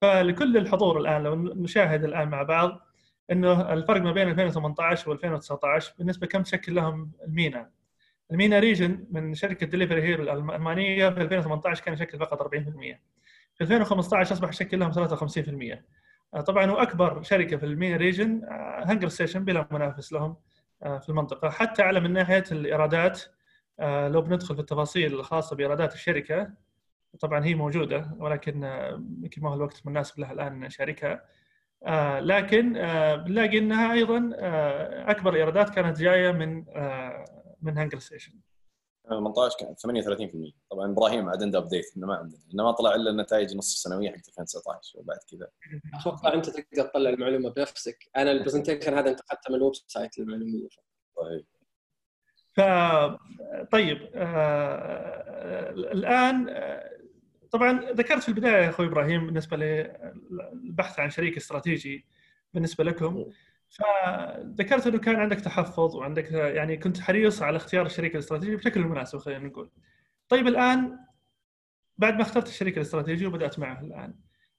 فلكل الحضور الآن لو نشاهد الآن مع بعض إنه الفرق ما بين 2018 و2019 بالنسبة كم تشكل لهم ال MENA. ال MENA region من شركة Delivery Hero الألمانية في 2018 كان يشكل فقط 40% في 2015 أصبح يشكل لهم 53% آه، طبعا هو أكبر شركة في ال MENA region هنجر ستيشن بلا منافس لهم آه، في المنطقة. حتى على من ناحية الإيرادات آه، لو بندخل في التفاصيل الخاصة بإيرادات الشركة طبعا هي موجودة ولكن يمكن ما هو الوقت المناسب لها الآن نشاركها. لكن بنلاقي إنها أيضا أكبر إيرادات كانت جاية من من هنجر ستيشن. 18 كان 38% طبعا إبراهيم عاد عنده update إنه ما عندنا إنه ما طلع إلا النتائج نصف سنويه حق 2019 وبعد كذا. أتوقع أنت تقدر تطلع المعلومة بنفسك. أنا ال presentation هذا أنت أخذته من ال website المعلوميه طيب. ف طيب آه... الآن آه، طبعا ذكرت في البداية يا أخوي إبراهيم بالنسبة للبحث عن شريك استراتيجي بالنسبة لكم. فذكرت إنه كان عندك تحفظ وعندك يعني كنت حريص على اختيار الشريك الاستراتيجي بشكل مناسب خلينا نقول. طيب الآن بعد ما اخترت الشريك الاستراتيجي وبدأت معه الآن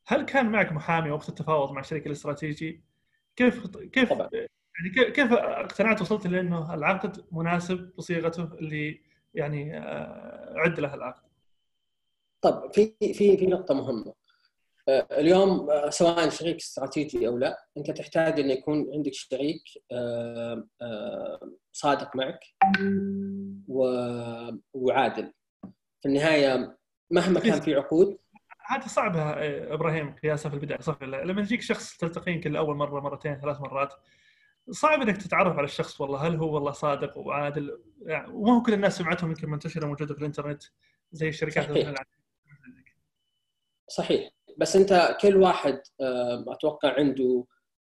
هل كان معك محامي وقت التفاوض مع الشريك الاستراتيجي؟ كيف كيف طبعا. يعني كيف اقتنعت وصلت لأنه العقد مناسب بصيغته اللي يعني آه، عد له العقد؟ طب في في في نقطة مهمة اليوم آه، سواء شريك استراتيجي أو لا أنت تحتاج أن يكون عندك شريك آه، صادق معك وعادل. في النهاية مهما كان في عقود. هذه صعبة إبراهيم قياسها في البداية صح لما يجيك شخص تلتقين كل اول مرة مرتين ثلاث مرات صعب إنك تتعرف على الشخص والله هل هو والله صادق وعادل؟ يعني وما هو كل الناس سمعتهم يمكن منتشرة موجودة في الإنترنت زي الشركات صحيح. صحيح. بس انت كل واحد آه، أتوقع عنده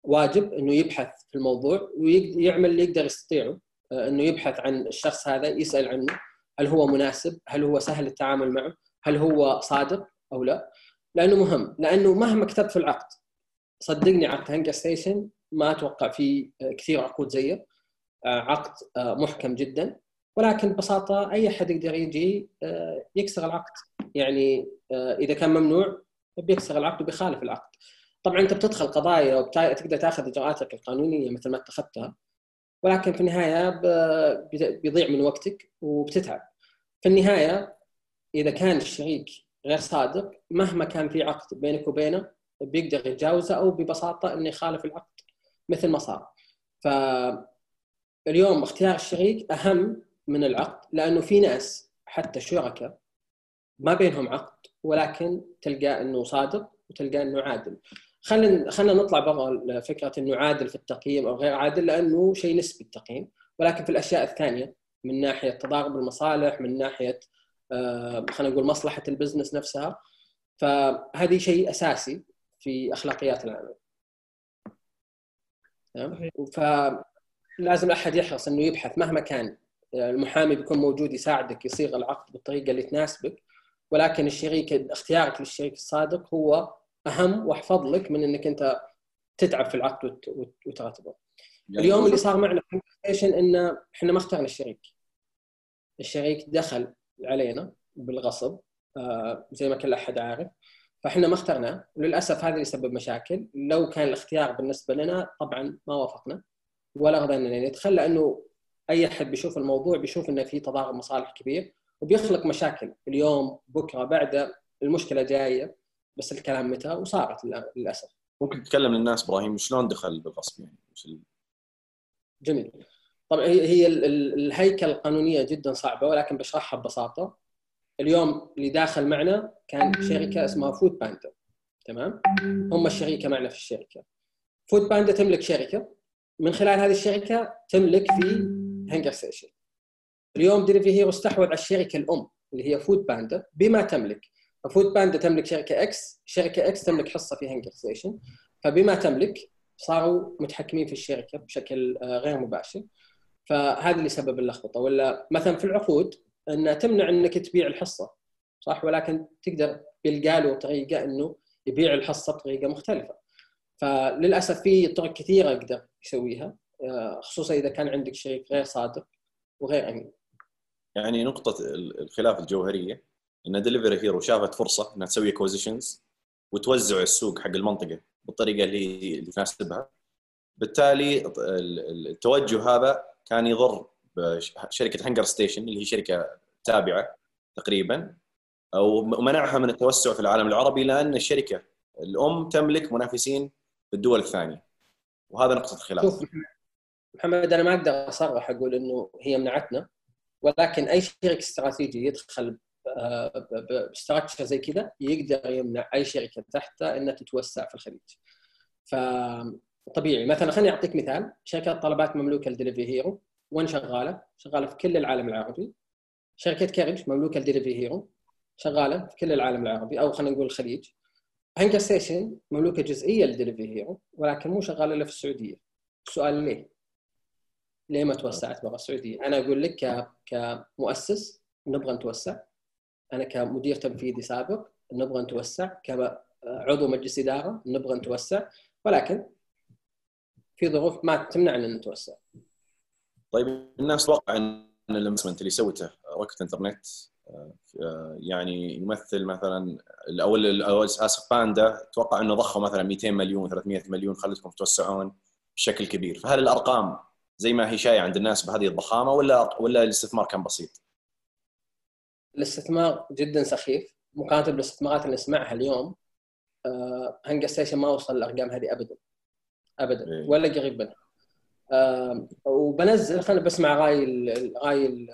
واجب انه يبحث في الموضوع ويعمل اللي يقدر يستطيعه آه، انه يبحث عن الشخص هذا يسأل عنه هل هو مناسب؟ هل هو سهل التعامل معه؟ هل هو صادق أو لا؟ لأنه مهم لأنه مهما كتبت في العقد صدقني عقد هنجر ستيشن ما أتوقع في آه، كثير عقود زيه عقد محكم جدا ولكن ببساطة أي أحد يقدر يجي يكسر العقد يعني إذا كان ممنوع بيكسر العقد وبيخالف العقد. طبعا أنت بتدخل قضايا وتقدر تاخذ إجراءاتك القانونية مثل ما اتخذتها ولكن في النهاية بيضيع من وقتك وبتتعب. في النهاية إذا كان الشريك غير صادق مهما كان في عقد بينك وبينه بيقدر يتجاوزه أو ببساطة إنه يخالف العقد مثل ما صار. فاليوم اختيار الشريك أهم من العقد لأنه في ناس حتى شركاء ما بينهم عقد ولكن تلقى إنه صادق وتلقى إنه عادل. خلينا خلينا نطلع برا فكره إنه عادل في التقييم أو غير عادل لأنه شيء نسبي التقييم. ولكن في الأشياء الثانية من ناحية تضارب المصالح من ناحية آه، خلينا نقول مصلحة البزنس نفسها. فهذه شيء أساسي في أخلاقيات العمل. فلازم احد يحرص إنه يبحث مهما كان المحامي بيكون موجود يساعدك يصيغ العقد بالطريقة اللي تناسبك. ولكن الشريك اختيارك للشريك الصادق هو أهم واحفظ لك من إنك أنت تتعب في العقد وترتبه. يعني اليوم اللي صار معنا في إن إحنا ما اخترنا الشريك. الشريك دخل علينا بالغصب آه، زي ما كل أحد عارف. فإحنا ما اخترناه. وللأسف هذا يسبب مشاكل. لو كان الاختيار بالنسبة لنا طبعا ما وافقنا. ولا رضينا ندخل لأنه أي أحد بيشوف الموضوع بيشوف إنه في تضارب مصالح كبير. وبيخلق مشاكل اليوم بكرة بعد المشكلة جاية بس الكلام متى؟ وصارت للأسف. ممكن تتكلم للناس إبراهيم شلون دخل بالغصب يعني ال... جميل. طبعا هي هي الهيكل القانونية جدا صعبة ولكن بشرحها ببساطة. اليوم اللي داخل معنا كان شركة اسمها فود باندا تمام؟ هم الشريكة معنا في الشركة. فود باندا تملك شركة. من خلال هذه الشركة تملك في هنجر ستيشن اليوم Hero استحوذ على الشركة الأم اللي هي فود باندا. بما تملك؟ فود باندا تملك شركة X شركة X تملك حصة في هنجر ستيشن فبما تملك صاروا متحكمين في الشركة بشكل آه، غير مباشر. فهذا اللي سبب اللخبطة. ولا مثلا في العقود انها تمنع أنك تبيع الحصة صح؟ ولكن تقدر يلقى له طريقه أنه يبيع الحصة بطريقة مختلفة. فللأسف في طرق كثيرة يقدر يسويها آه، خصوصا إذا كان عندك شريك غير صادق وغير أمين. يعني نقطة الخلاف الجوهرية إن Delivery Hero شافت فرصة إنها تسوي acquisitions وتوزع السوق حق المنطقة بالطريقة اللي تناسبها. بالتالي التوجه هذا كان يضر بشركه هنجر ستيشن اللي هي شركة تابعة تقريبا ومنعها من التوسع في العالم العربي لأن الشركة الأم تملك منافسين في الدول الثانية. وهذا نقطة الخلاف. محمد أنا ما أقدر أصرح أقول إنه هي منعتنا. ولكن أي شركة استراتيجي يدخل ب structure زي كذا يقدر يمنع أي شركة تحته إنها تتوسع في الخليج. فطبيعي مثلا خليني أعطيك مثال شركة طلبات مملوكة ل Delivery Hero وين شغالة؟ شغالة في كل العالم العربي. شركة كاريدج مملوكة ل Delivery Hero شغالة في كل العالم العربي أو خلينا نقول الخليج. هنقرستيشن مملوكة جزئية ل Delivery Hero ولكن مو شغالة إلا في السعودية. السؤال ليه؟ ليه ما توسعت برا السعوديه؟ أنا أقول لك كمؤسس نبغى نتوسع. أنا كمدير تنفيذي سابق نبغى نتوسع. كعضو مجلس إدارة نبغى نتوسع. ولكن في ظروف ما تمنعنا أن نتوسع. طيب الناس تتوقع إن ال investment اللي سوته Rocket Internet يعني يمثل مثلا أو أسف foodpanda أتوقع إنه ضخوا مثلا 200 مليون 300 مليون خلتكم تتوسعون بشكل كبير، فهل الأرقام زي ما هي شايعه عند الناس بهذه الضخامة ولا ولا الاستثمار كان بسيط؟ الاستثمار جدا سخيف. مقارنة بالاستثمارات اللي نسمعها اليوم هنقرستيشن ما وصل الارقام هذه ابدا. ابدا. إيه. ولا قريب منها. وبنزل خلينا بسمع رأي رأي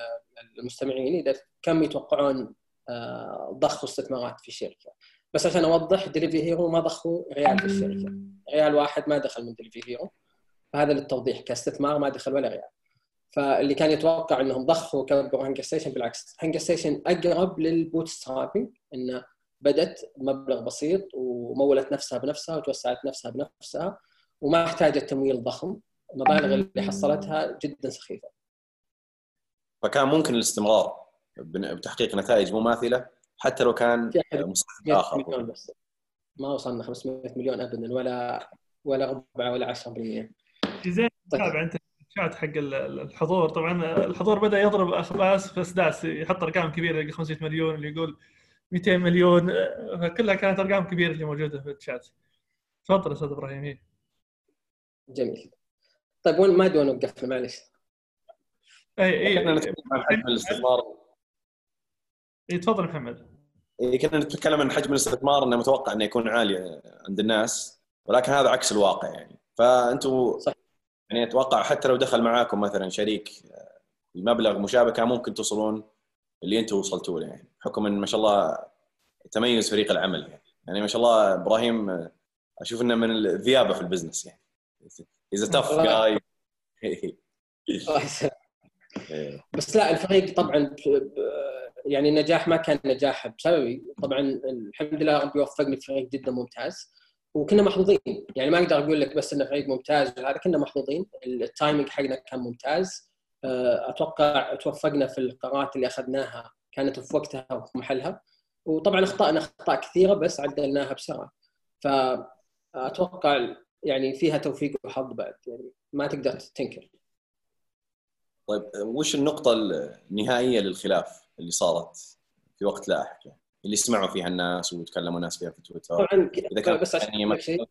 المستمعين إذا كم يتوقعون آه، ضخوا استثمارات في الشركة. بس عشان أوضح Delivery Hero ما ضخوا ريال في الشركة. ريال واحد ما دخل من Delivery Hero. فهذا للتوضيح كاستثمار ما دخل ولا ريال فاللي كان يتوقع إنهم ضخوا وكبروا هنقرستيشن بالعكس هنقرستيشن أقرب لل bootstrapping إنه بدت بمبلغ بسيط ومولت نفسها بنفسها وتوسعت نفسها بنفسها وما احتاجت تمويل ضخم. المبالغ اللي حصلتها جدا سخيفة. فكان ممكن الاستمرار بتحقيق نتائج مماثله حتى لو كان مستثمر آخر. بس. ما وصلنا 500 مليون ابدا ولا ولا ربع ولا 10% زين. تابع انت الشات حق الحضور. طبعا الحضور بدأ يضرب اخباس في اسداس يحط أرقام كبيرة 500 مليون اللي يقول 200 مليون. كلها كانت أرقام كبيرة اللي موجودة في الشات. تفضل أستاذ إبراهيم. جميل. طيب وين ما أدري وين وقفنا معلش اي اي كنا نتكلم عن حجم الاستثمار. اي تفضل محمد. اي كنا نتكلم عن حجم الاستثمار إنه متوقع إنه يكون عالي عند الناس ولكن هذا عكس الواقع يعني. فأنتم صح. يعني أتوقع حتى لو دخل معاكم مثلا شريك المبلغ مشابه كان ممكن توصلون اللي أنتم وصلتوا له يعني. بحكم إن ما شاء الله تميز فريق العمل يعني. يعني ما شاء الله إبراهيم أشوف إنه من الذيابة في ال business يعني. He's tough guy بس لا الفريق طبعا يعني النجاح ما كان نجاح بسببي. طبعا الحمد لله ربي وفقني في فريق جدا ممتاز. وكنا محظوظين. يعني ما أقدر أقول لك بس إنه فريق ممتاز هذا كنا محظوظين. ال timing حقنا كان ممتاز. آه، أتوقع توفقنا في القرارات اللي أخذناها كانت في وقتها وفي محلها. وطبعا أخطأنا أخطاء كثيرة بس عدلناها بسرعة. فاتوقع يعني فيها توفيق وحظ بعد. يعني ما تقدر تنكر. طيب وش النقطة النهائية للخلاف اللي صارت في وقت لاحق؟ يعني اللي سمعوا فيها الناس وتكلموا الناس فيها في تويتر. طبعا إذا كان بس عشان يعني شيء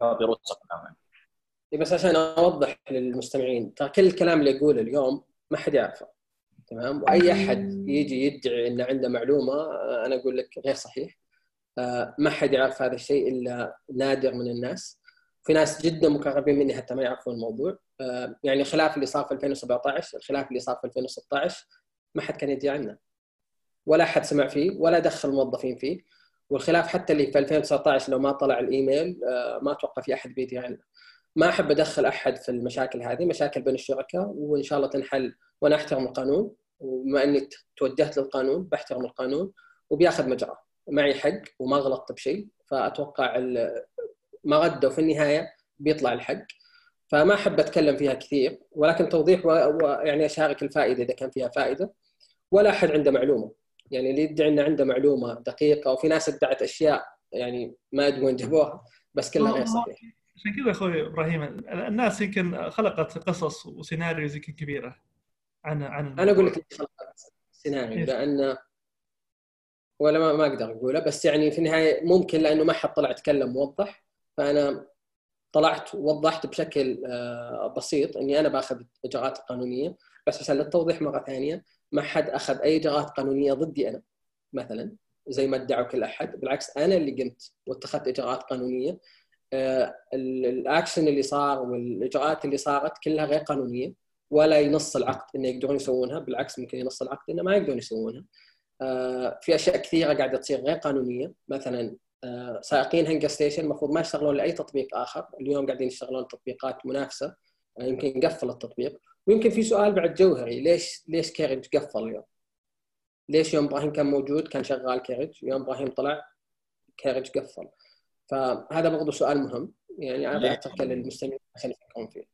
إيه، بس عشان أوضح للمستمعين ترى كل الكلام اللي اقوله اليوم ما حد يعرفه تمام؟ وأي أحد يجي يدعي إنه عنده معلومة آه، أنا أقول لك غير صحيح آه، ما حد يعرف هذا الشيء إلا نادر من الناس. في ناس جدا مقربين مني حتى ما يعرفون الموضوع. آه، يعني الخلاف اللي صار في 2017 الخلاف اللي صار في 2016 ما حد كان يدري عنه. ولا حد سمع فيه ولا دخل موظفين فيه. والخلاف حتى اللي في 2019 لو ما طلع الإيميل ما أتوقع في أحد بيدري عنه ما أحب أدخل أحد في المشاكل هذه مشاكل بين الشركاء وإن شاء الله تنحل. وأنا أحترم القانون وبما إني توجهت للقانون بحترم القانون وبياخذ مجرى. معي حق وما غلطت بشيء فأتوقع ما ردوا في النهاية بيطلع الحق. فما أحب أتكلم فيها كثير ولكن توضيح ويعني أشارك الفائدة إذا كان فيها فائدة. ولا أحد عنده معلومة. يعني اللي يدعي إنه عنده معلومة دقيقة وفي ناس ادعت أشياء يعني ما ادري وين جابوها بس كلها غير صحيح عشان كذا أخوي إبراهيم الناس يمكن خلقت قصص وسيناريوز يمكن كبيرة عن عن أنا أقول لك خلقت سيناريو لأن ولا ما, ما أقدر أقوله بس يعني في النهاية ممكن لأنه ما حد طلع يتكلم موضح فأنا طلعت ووضحت بشكل آه، بسيط إني أنا باخذ إجراءات قانونية بس عشان للتوضيح مرة ثانية ما حد أخذ أي اجراءات قانونية ضدي أنا مثلا زي ما ادعوا كل أحد. بالعكس أنا اللي قمت واتخذت إجراءات قانونية. آه، الأكشن اللي صار والإجراءات اللي صارت كلها غير قانونية ولا ينص العقد إنه يقدرون يسوونها. بالعكس ممكن ينص العقد إنه ما يقدرون يسوونها. آه، في أشياء كثيرة قاعدة تصير غير قانونية. مثلا آه، سائقين هنقرستيشن المفروض ما يشتغلون لأي تطبيق آخر. اليوم قاعدين يشتغلون تطبيقات منافسة. يمكن قفل التطبيق. ويمكن في سؤال بعد جوهري. ليش ليش كاريدج قفل اليوم؟ ليش يوم إبراهيم كان موجود كان شغال كاريدج يوم إبراهيم طلع كاريدج قفل؟ فهذا برضه سؤال مهم. يعني أنا اترك للمستمعين عشان يفكرون فيه.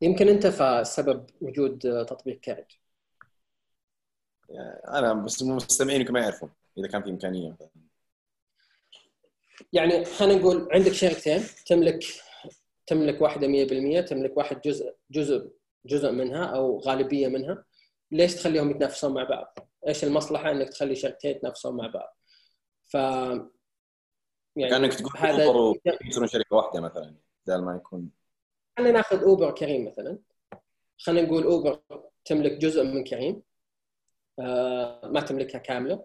يمكن أنت فسبب وجود تطبيق كاريدج أنا بس المستمعين يمكن ما يعرفون إذا كان في إمكانية. يعني خلينا نقول عندك شركتين تملك تملك واحدة 100% تملك واحد جزء جزء جزء منها أو غالبية منها. ليش تخليهم يتنافسون مع بعض؟ إيش المصلحة إنك تخلي شركتين يتنافسون مع بعض؟ ف يعني كأنك تقول هذا اوبر يصيرون شركة واحدة مثلا بدل ما يكون خلينا ناخذ اوبر كريم مثلا. خلينا نقول اوبر تملك جزء من كريم. آه ما تملكها كاملة.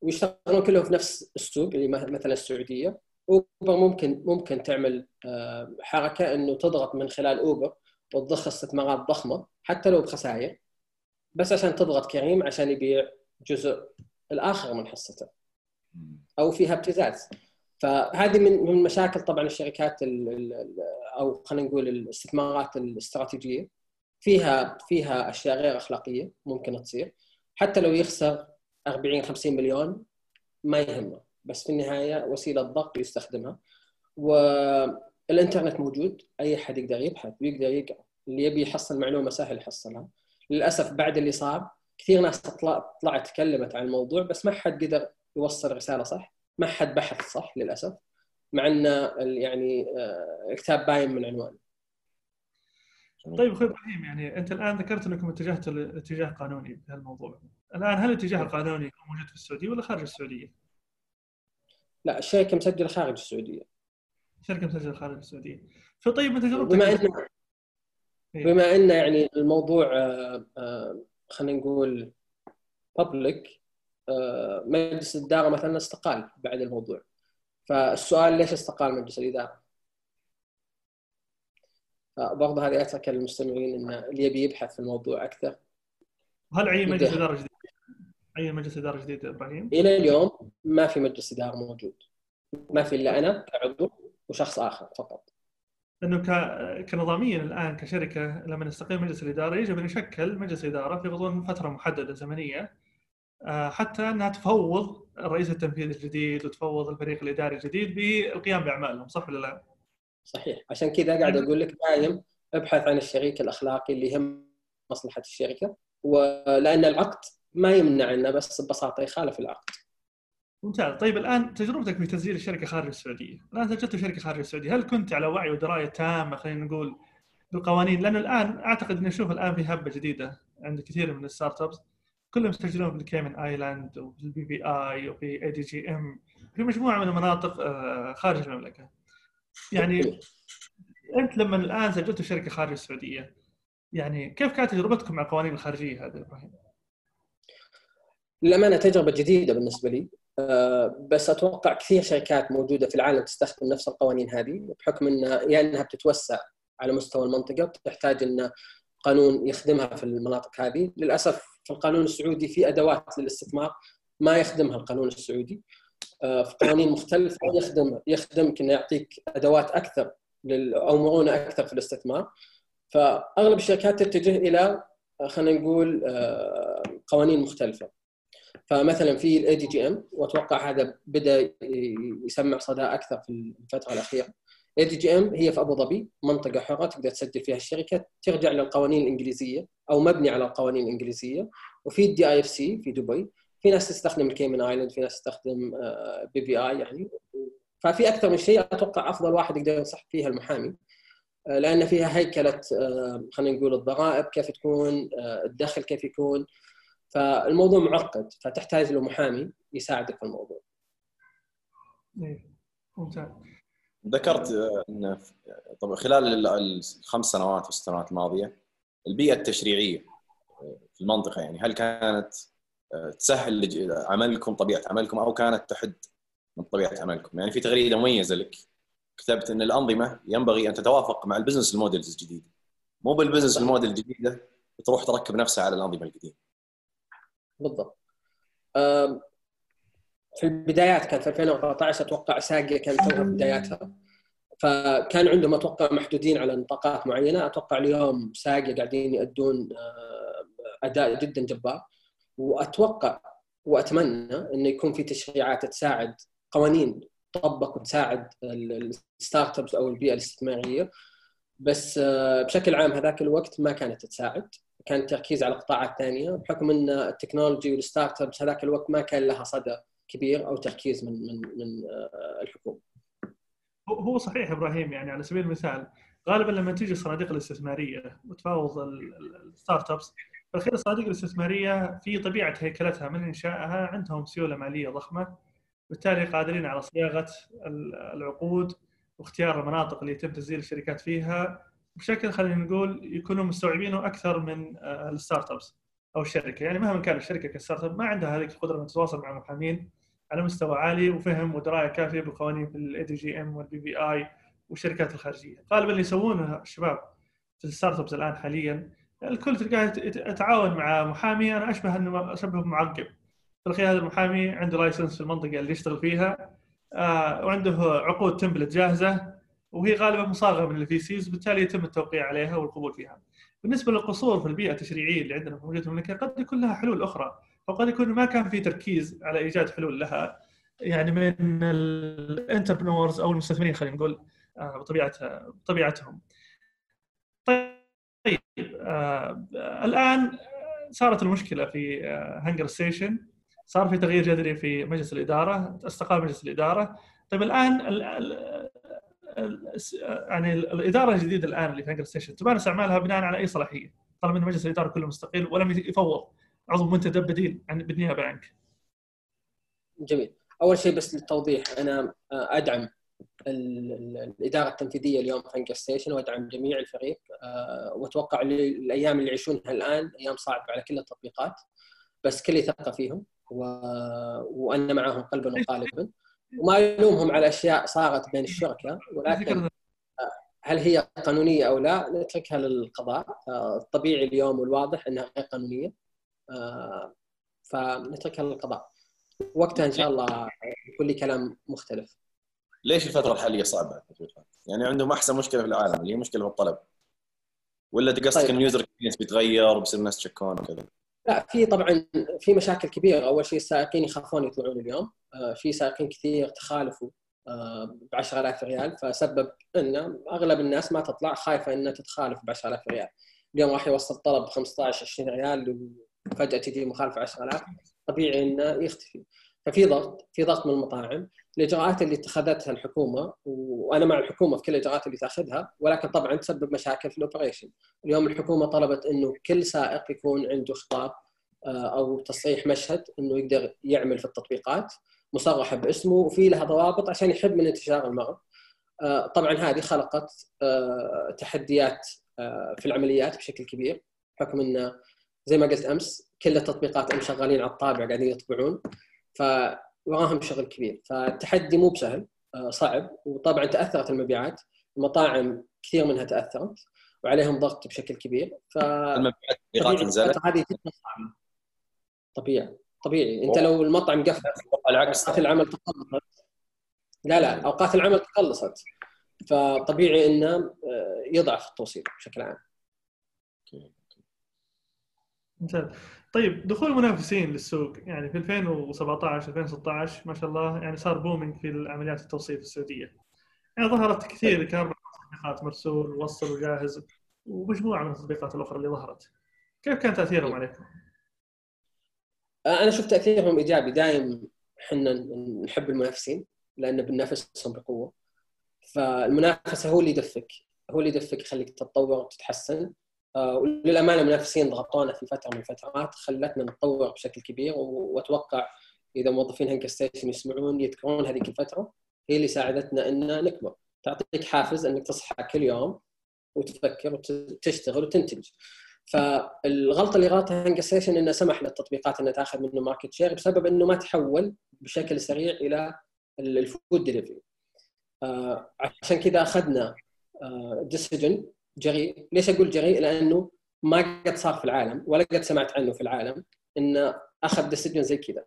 ويشتغلون كلهم في نفس السوق اللي مثلا السعودية. اوبر ممكن ممكن تعمل آه حركة إنه تضغط من خلال اوبر وتضخ استثمارات ضخمة حتى لو بخسائر بس عشان تضغط كريم عشان يبيع جزء الآخر من حصته أو فيها ابتزاز. فهذه من من مشاكل طبعا الشركات أو خلينا نقول الاستثمارات الاستراتيجية. فيها فيها أشياء غير أخلاقية ممكن تصير. حتى لو يخسر 40 50 مليون ما يهمه بس في النهاية وسيلة ضغط يستخدمها. والانترنت موجود أي أحد يقدر يبحث ويقدر يقرأ. اللي يبي يحصل معلومة سهل يحصلها. للأسف بعد اللي صار كثير ناس طلعت تكلمت عن الموضوع بس ما حد قدر يوصل رسالة صح. ما حد بحث صح للأسف مع إن يعني الكتاب آه، باين من عنوانه. طيب أخوي إبراهيم يعني أنت الآن ذكرت إنكم اتجهت لاتجاه قانوني في الموضوع الآن هل الاتجاه القانوني يكون موجود في السعودية ولا خارج السعودية؟ لا الشركة مسجلة خارج السعودية. الشركة مسجلة خارج السعودية فطيب من تجربتك بما ان إيه. بما إن يعني الموضوع آه، آه، خلينا نقول بابليك آه، مجلس الإدارة مثلا استقال بعد الموضوع فالسؤال ليش استقال مجلس الإدارة؟ برضه هذه أترك للمستمعين إن اللي يبي يبحث في الموضوع أكثر هل عين مجلس إدارة جديد؟ عين مجلس إدارة جديد إبراهيم؟ إلى اليوم ما في مجلس إدارة موجود ما في إلا أنا كعضو وشخص آخر فقط إنه كنظاميا الآن كشركة لما نستقيل مجلس الإدارة يجب أن يشكل مجلس إدارة في غضون فترة محددة زمنية آه، حتى أنها تفوض الرئيس التنفيذي الجديد وتفوض الفريق الإداري الجديد بالقيام بأعمالهم صح ولا لا؟ صحيح عشان كذا قاعد أقول لك دايم ابحث عن الشريك الأخلاقي اللي يهم مصلحة الشركة ولان العقد ما يمنع إنه بس ببساطة يخالف العقد. ممتاز. طيب الآن تجربتك في تسجيل الشركة خارج السعودية، الآن سجلت شركة خارج السعودية، هل كنت على وعي ودراية تامة خلينا نقول بالقوانين؟ لأنه الآن أعتقد أني أشوف الآن في هبة جديدة عند كثير من ال startups كلهم يسجلون في ال Cayman Island وفي ال BVI وفي ADGM في مجموعة من المناطق آه، خارج المملكة. يعني أنت لما الآن سجلت شركة خارج السعودية يعني كيف كانت تجربتكم مع القوانين الخارجية هذه إبراهيم؟ للأمانة تجربة جديدة بالنسبة لي. بس أتوقع كثير شركات موجودة في العالم تستخدم نفس القوانين هذه بحكم انها يا يعني إنها بتتوسع على مستوى المنطقة بتحتاج إن قانون يخدمها في المناطق هذه. للأسف في القانون السعودي في أدوات للاستثمار ما يخدمها القانون السعودي. آه، في قوانين مختلفة يخدم يخدمك إنه يعطيك أدوات أكثر أو مرونه أكثر في الاستثمار. فأغلب الشركات تتجه إلى آه، خلينا نقول قوانين مختلفة. فمثلا في ال ADGM وأتوقع هذا بدأ يسمع صدى أكثر في الفترة الأخيرة. ADGM هي في أبو ظبي منطقة حرة تقدر تسجل فيها الشركة ترجع للقوانين الإنجليزية أو مبني على القوانين الإنجليزية. وفي ال DIFC في دبي في ناس تستخدم ال Cayman Island في ناس تستخدم BVI يعني. ففي أكثر من شيء أتوقع أفضل واحد يقدر ينصح فيها المحامي آه، لأن فيها هيكلة آه، خلينا نقول الضرائب كيف تكون آه، الدخل كيف يكون. فالموضوع معقد فتحتاج له محامي يساعدك في الموضوع. إيه، ممتاز. ذكرت إن طبعا خلال الخمس سنوات والست سنوات الماضية البيئة التشريعية في المنطقة يعني هل كانت تسهل عملكم طبيعة عملكم أو كانت تحد من طبيعة عملكم يعني في تغريدة مميزة لك كتبت إن الأنظمة ينبغي أن تتوافق مع ال business الـ models الجديدة مو بال business الـ model الجديدة تروح تركب نفسها على الأنظمة القديمة بالضبط. في البدايات كان في 2014 أتوقع ساقية كانت توها بداياتها. فكان عندهم أتوقع محدودين على نطاقات معينة. أتوقع اليوم ساجيا قاعدين يؤدون أداء جدا جبار. وأتوقع وأتمنى انه يكون في تشريعات تساعد قوانين تطبق وتساعد ال startups أو البيئة الاستثمارية. بس بشكل عام هذاك الوقت ما كانت تساعد. كان التركيز على قطاعات ثانية بحكم إن ال technology وال startups هذاك الوقت ما كان لها صدى كبير أو تركيز من من من آه، الحكومة. هو صحيح إبراهيم يعني على سبيل المثال غالبا لما تيجي الصناديق الاستثمارية وتفاوض ال startups فالأخير الصناديق الاستثمارية في طبيعة هيكلتها من إنشائها عندهم سيولة مالية ضخمة بالتالي قادرين على صياغة العقود واختيار المناطق اللي يتم تسجيل الشركات فيها بشكل خلينا نقول يكونوا مستوعبينه أكثر من آه، ال startups أو الشركة. يعني مهما كان الشركة ك startup ما عندها هذه القدرة ان تتواصل مع المحامين على مستوى عالي وفهم ودراية كافية بقوانين ال ADGM وال BVI والشركات الخارجية. غالبا اللي يسوونه الشباب في ال startups الآن حاليا الكل تلقاه يتعاون مع محامي. أنا أشبه إنه اشبه بمعقب. فالأخير هذا المحامي عنده license في المنطقة اللي يشتغل فيها آه وعنده عقود template جاهزة. وهي غالبا مصاغة من ال VCs بالتالي يتم التوقيع عليها والقبول فيها. بالنسبة للقصور في البيئة التشريعية اللي عندنا في موجودة المملكة قد يكون لها حلول أخرى أو قد يكون ما كان في تركيز على إيجاد حلول لها يعني من ال entrepreneurs أو المستثمرين خلينا نقول آه، بطبيعه بطبيعتهم. طيب آه الآن صارت المشكلة في هنقر آه، ستيشن صار في تغيير جذري في مجلس الإدارة استقال مجلس الإدارة طيب الآن يعني الإدارة الجديدة الآن اللي في هنقرستيشن تمارس اعمالها بناء على أي صلاحية طالما إن مجلس الإدارة كله مستقل ولم يفوض عضو منتدب بديل عن بالنيابة عنك. جميل. أول شيء بس للتوضيح أنا أدعم الإدارة التنفيذية اليوم في هنقرستيشن وأدعم جميع الفريق آه، وأتوقع الأيام اللي يعيشونها الآن أيام صعبة على كل التطبيقات بس كل ثقه فيهم و... وأنا معهم قلبا وقالبا. وما يلومهم على أشياء صارت بين الشركاء ولكن هل هي قانونية أو لا نتركها للقضاء. الطبيعي اليوم والواضح إنها غير قانونية. فنتركها للقضاء. وقتها إن شاء الله يكون لي كلام مختلف. ليش الفترة الحالية صعبة؟ يعني عندهم أحسن مشكلة في العالم اللي هي مشكلة في الطلب. ولا تقصدك طيب. إن اليوزر بيتغير وبيصير الناس تشكون وكذا. لا في طبعا في مشاكل كبيرة. أول شيء السائقين يخافون يطلعون اليوم. آه، في سائقين كثير تخالفوا ب 10000 ريال. فسبب إن أغلب الناس ما تطلع خايفة إنها تتخالف ب 10000 ريال. اليوم راح يوصل طلب ب 15 20 ريال وفجأة تجي مخالفة 10000 طبيعي إنه يختفي. ففي ضغط في ضغط من المطاعم. الإجراءات اللي اتخذتها الحكومة وأنا مع الحكومة في كل الإجراءات اللي تأخذها ولكن طبعا تسبب مشاكل في ال operation. اليوم الحكومة طلبت إنه كل سائق يكون عنده خطاب أو تصريح مشهد إنه يقدر يعمل في التطبيقات مصرحة باسمه وفي لها ضوابط عشان يحد من انتشار المرض. طبعا هذه خلقت تحديات في العمليات بشكل كبير بحكم انه زي ما قلت أمس كل التطبيقات ام شغالين على الطابع قاعدين يطبعون. فوراهم شغل كبير. فالتحدي مو بسهل صعب. وطبعا تأثرت المبيعات. المطاعم كثير منها تأثرت وعليهم ضغط بشكل كبير. ف المبيعات نزلت؟ هذه جدا صعبه طبيعي. طبيعي. انت لو المطعم قفل العكس. أوقات العمل تقلصت لا لا. أوقات العمل تقلصت فطبيعي إنه يضعف التوصيل بشكل عام. ممتاز. طيب دخول المنافسين للسوق يعني في 2017 2016 ما شاء الله يعني صار بومينج في عمليات التوصيل في السعودية. يعني ظهرت كثير كان تطبيقات مرسول ووصل وجاهز ومجموعة من التطبيقات الأخرى اللي ظهرت. كيف كان تأثيرهم عليكم؟ أنا شفت تأثيرهم إيجابي. دائم إحنا نحب المنافسين لأن بننافسهم بقوة. فالمنافسة هو اللي يدفك هو اللي يدفك يخليك تتطور وتتحسن وللأمانة المنافسين ضغطونا في فترة من الفترات خلتنا نتطور بشكل كبير وأتوقع إذا موظفين هنقرستيشن يسمعون يذكرون هذيك الفترة هي اللي ساعدتنا إن نكبر. تعطيك حافز إنك تصحى كل يوم وتفكر وتشتغل وتنتج. فالغلطة اللي غلطها هنقرستيشن إنه سمح للتطبيقات إنها تأخذ منه market share بسبب إنه ما تحول بشكل سريع إلى ال food delivery آه عشان كذا أخذنا آه decision جريء ليش أقول جريء لأنه ما قد صار في العالم ولا قد سمعت عنه في العالم انه أخذ decision زي كذا.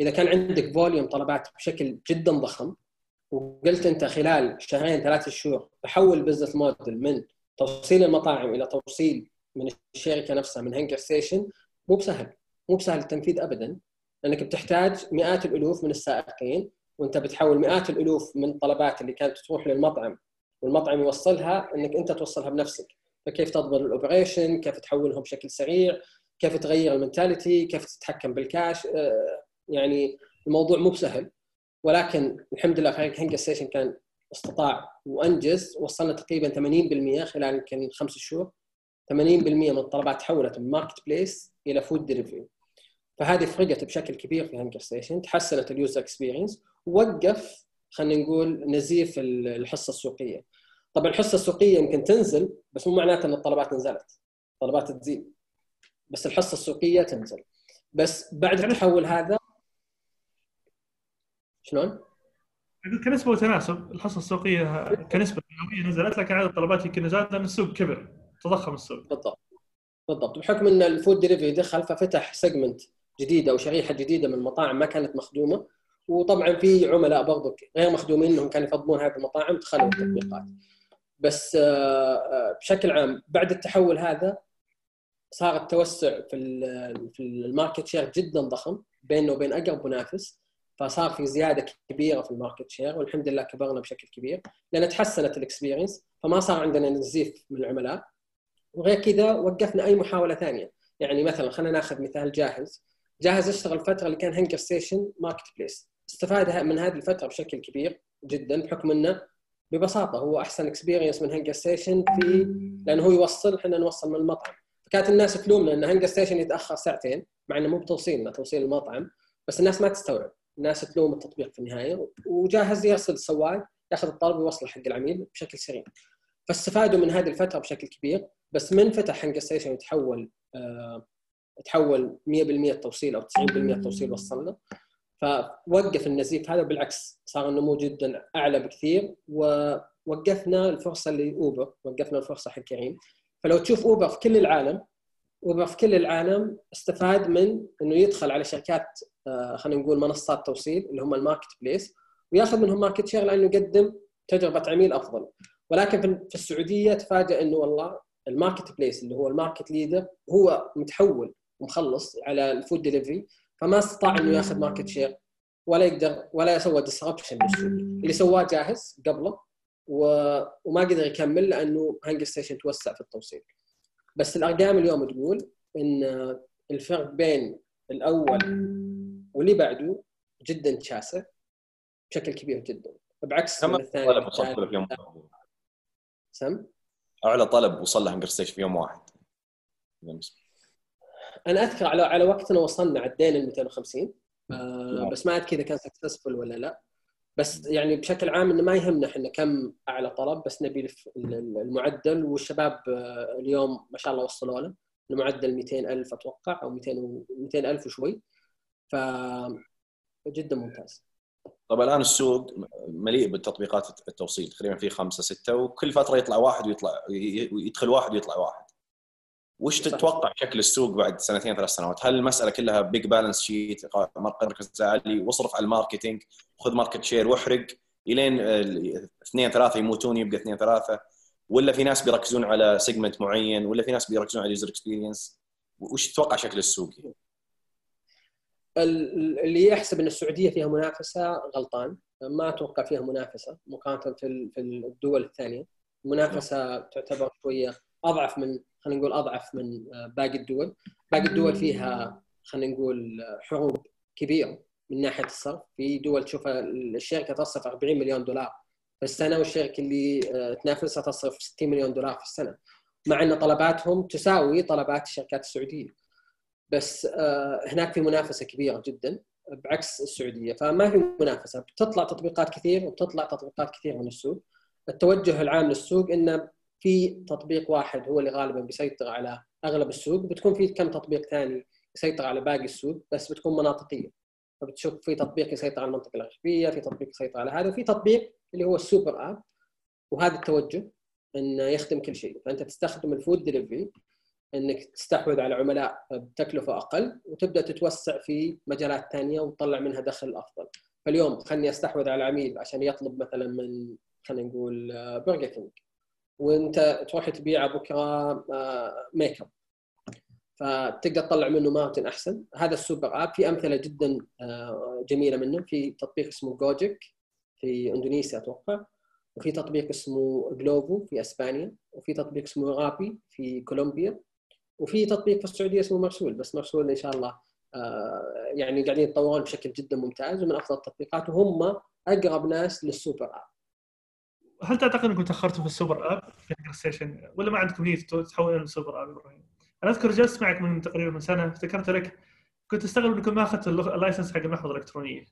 إذا كان عندك volume طلبات بشكل جدا ضخم وقلت أنت خلال شهرين ثلاثة شهور بحول business model من توصيل المطاعم إلى توصيل من الشركة نفسها من هنقرستيشن مو بسهل. مو بسهل التنفيذ ابدا. لأنك بتحتاج مئات الألوف من السائقين وأنت بتحول مئات الألوف من الطلبات اللي كانت تروح للمطعم والمطعم يوصلها إنك أنت توصلها بنفسك. فكيف تضبط ال operation؟ كيف تحولهم بشكل سريع؟ كيف تغير ال mentality؟ كيف تتحكم بالكاش؟ يعني الموضوع مو بسهل. ولكن الحمد لله فريق هنقرستيشن كان استطاع وأنجز وصلنا تقريبا 80% خلال يمكن خمس شهور. 80% من الطلبات تحولت من marketplace إلى food delivery فهذه فرقت بشكل كبير في هنقرستيشن تحسنت ال user experience ووقف خلينا نقول نزيف الحصة السوقية. طبعا الحصة السوقية يمكن تنزل بس مو معناته إن الطلبات نزلت. الطلبات تزيد. بس الحصة السوقية تنزل. بس بعد التحول هذا شلون؟ كنسبة وتناسب الحصة السوقية كنسبة مئويه نزلت لكن عدد الطلبات يمكن نزلت لأن السوق كبر تضخم السوق. بالضبط. بالضبط. بحكم إن ال food delivery دخل ففتح segment جديدة أو شريحة جديدة من المطاعم ما كانت مخدومة. وطبعا في عملاء برضو غير مخدومين إنهم كانوا يفضلون هذه المطاعم دخلوا التطبيقات. بس بشكل عام بعد التحول هذا صار التوسع في في ال market share جدا ضخم بيننا وبين أقرب منافس فصار في زيادة كبيرة في ال market share والحمد لله كبرنا بشكل كبير لأن تحسنت ال experience فما صار عندنا نزيف من العملاء. وغير كذا وقفنا أي محاولة ثانية. يعني مثلا خلينا نأخذ مثال جاهز. جاهز أشتغل الفترة اللي كان هنقرستيشن marketplace. استفاد من هذه الفترة بشكل كبير جدا بحكم إنه ببساطة هو أحسن experience من هنقرستيشن في لأنه هو يوصل إحنا نوصل من المطعم. فكانت الناس تلومنا ان هنقرستيشن يتأخر ساعتين مع إنه مو بتوصيلنا توصيل المطعم بس الناس ما تستوعب. الناس تلوم التطبيق في النهاية وجاهز يرسل السواق ياخذ الطلب ويوصله حق العميل بشكل سريع. فاستفادوا من هذه الفترة بشكل كبير بس من فتح هنجرستيشن يتحول أه تحول 100% التوصيل أو 90% التوصيل وصلنا. فوقف النزيف هذا بالعكس صار النمو جدا أعلى بكثير ووقفنا الفرصة لأوبر وقفنا الفرصة حق كريم. فلو تشوف أوبر في كل العالم أوبر في كل العالم استفاد من إنه يدخل على شركات خلينا نقول منصات توصيل اللي هم ال marketplace ويأخذ منهم market share لأنه يقدم تجربة عميل أفضل. ولكن في السعودية تفاجئ إنه والله ال marketplace اللي هو ال market leader هو متحول ومخلص على ال food delivery فما استطاع إنه ياخذ market share ولا يقدر ولا سوى disruption للسوق اللي سواه جاهز قبله و... وما قدر يكمل لأنه هنجرستيشن توسع في التوصيل. بس الارقام اليوم تقول إن الفرق بين الأول واللي بعده جدا شاسع بشكل كبير جدا. بعكس كم الثاني طلب وصلت في يوم سم؟ أعلى طلب وصل له هنجرستيشن في يوم واحد. أنا أذكر على على وقتنا وصلنا عدينا ال 250 آه بس ما اذكر اذا كان successful ولا لا. بس يعني بشكل عام إنه ما يهمنا إحنا كم أعلى طلب بس نبي المعدل. والشباب آه، اليوم ما شاء الله وصلوا له. المعدل 200000 أتوقع أو 200 200000 وشوي. ف جدا ممتاز. طب الآن السوق مليء بالتطبيقات التوصيل. تقريبا في خمسة ستة وكل فترة يطلع واحد ويطلع يدخل واحد ويطلع واحد. وش تتوقع شكل السوق بعد سنتين ثلاث سنوات؟ هل المسألة كلها big balance sheet مركز عالي واصرف على ال marketing خذ market share واحرق إلين اثنين ثلاثة يموتون يبقى اثنين ثلاثة؟ ولا في ناس بيركزون على segment معين ولا في ناس بيركزون على user experience وش تتوقع شكل السوق؟ اللي يحسب إن السعودية فيها منافسة غلطان. ما أتوقع فيها منافسة مقارنة في الدول الثانية. المنافسه تعتبر شوية أضعف من خلينا نقول أضعف من باقي الدول. باقي الدول فيها خلينا نقول حروب كبيرة من ناحية الصرف. في دول تشوف الشركة تصرف 40 مليون دولار في السنة والشركة اللي تنافسها تصرف 60 مليون دولار في السنة. مع إن طلباتهم تساوي طلبات الشركات السعودية. بس آه، هناك في منافسة كبيرة جدا بعكس السعودية. فما في منافسه بتطلع تطبيقات كثير وبتطلع تطبيقات كثير من السوق. التوجه العام للسوق إنه في تطبيق واحد هو اللي غالبا بيسيطر على أغلب السوق بتكون في كم تطبيق ثاني يسيطر على باقي السوق بس بتكون مناطقية. فبتشوف في تطبيق يسيطر على المنطقة الغربيه في تطبيق يسيطر على هذا وفي تطبيق اللي هو ال super app وهذا التوجه انه يخدم كل شيء. فأنت تستخدم ال food delivery إنك تستحوذ على عملاء بتكلفة أقل وتبدأ تتوسع في مجالات ثانية وتطلع منها دخل أفضل. فاليوم خلني أستحوذ على عميل عشان يطلب مثلا من خلينا نقول برجر كينج وانت تروح تبيعه بكرة ميك اب فتقدر تطلع منه margin أحسن. هذا ال super app. في أمثلة جدا آه، جميلة منه. في تطبيق اسمه جوجيك في إندونيسيا أتوقع. وفي تطبيق اسمه جلوبو في إسبانيا. وفي تطبيق اسمه رابي في كولومبيا. وفي تطبيق في السعودية اسمه مرسول. بس مرسول إن شاء الله آه، يعني قاعدين يتطورون بشكل جدا ممتاز. ومن أفضل التطبيقات وهم أقرب ناس لل super app. هل تعتقد انكم تاخرتوا في ال super app في ستيشن ولا ما عندكم نية تحولون لل super app إبراهيم؟ أنا أذكر جلست معك من تقريبا من سنة افتكرت لك كنت تستغرب إنكم ما اخذت ال license حق المحفظة الإلكترونية.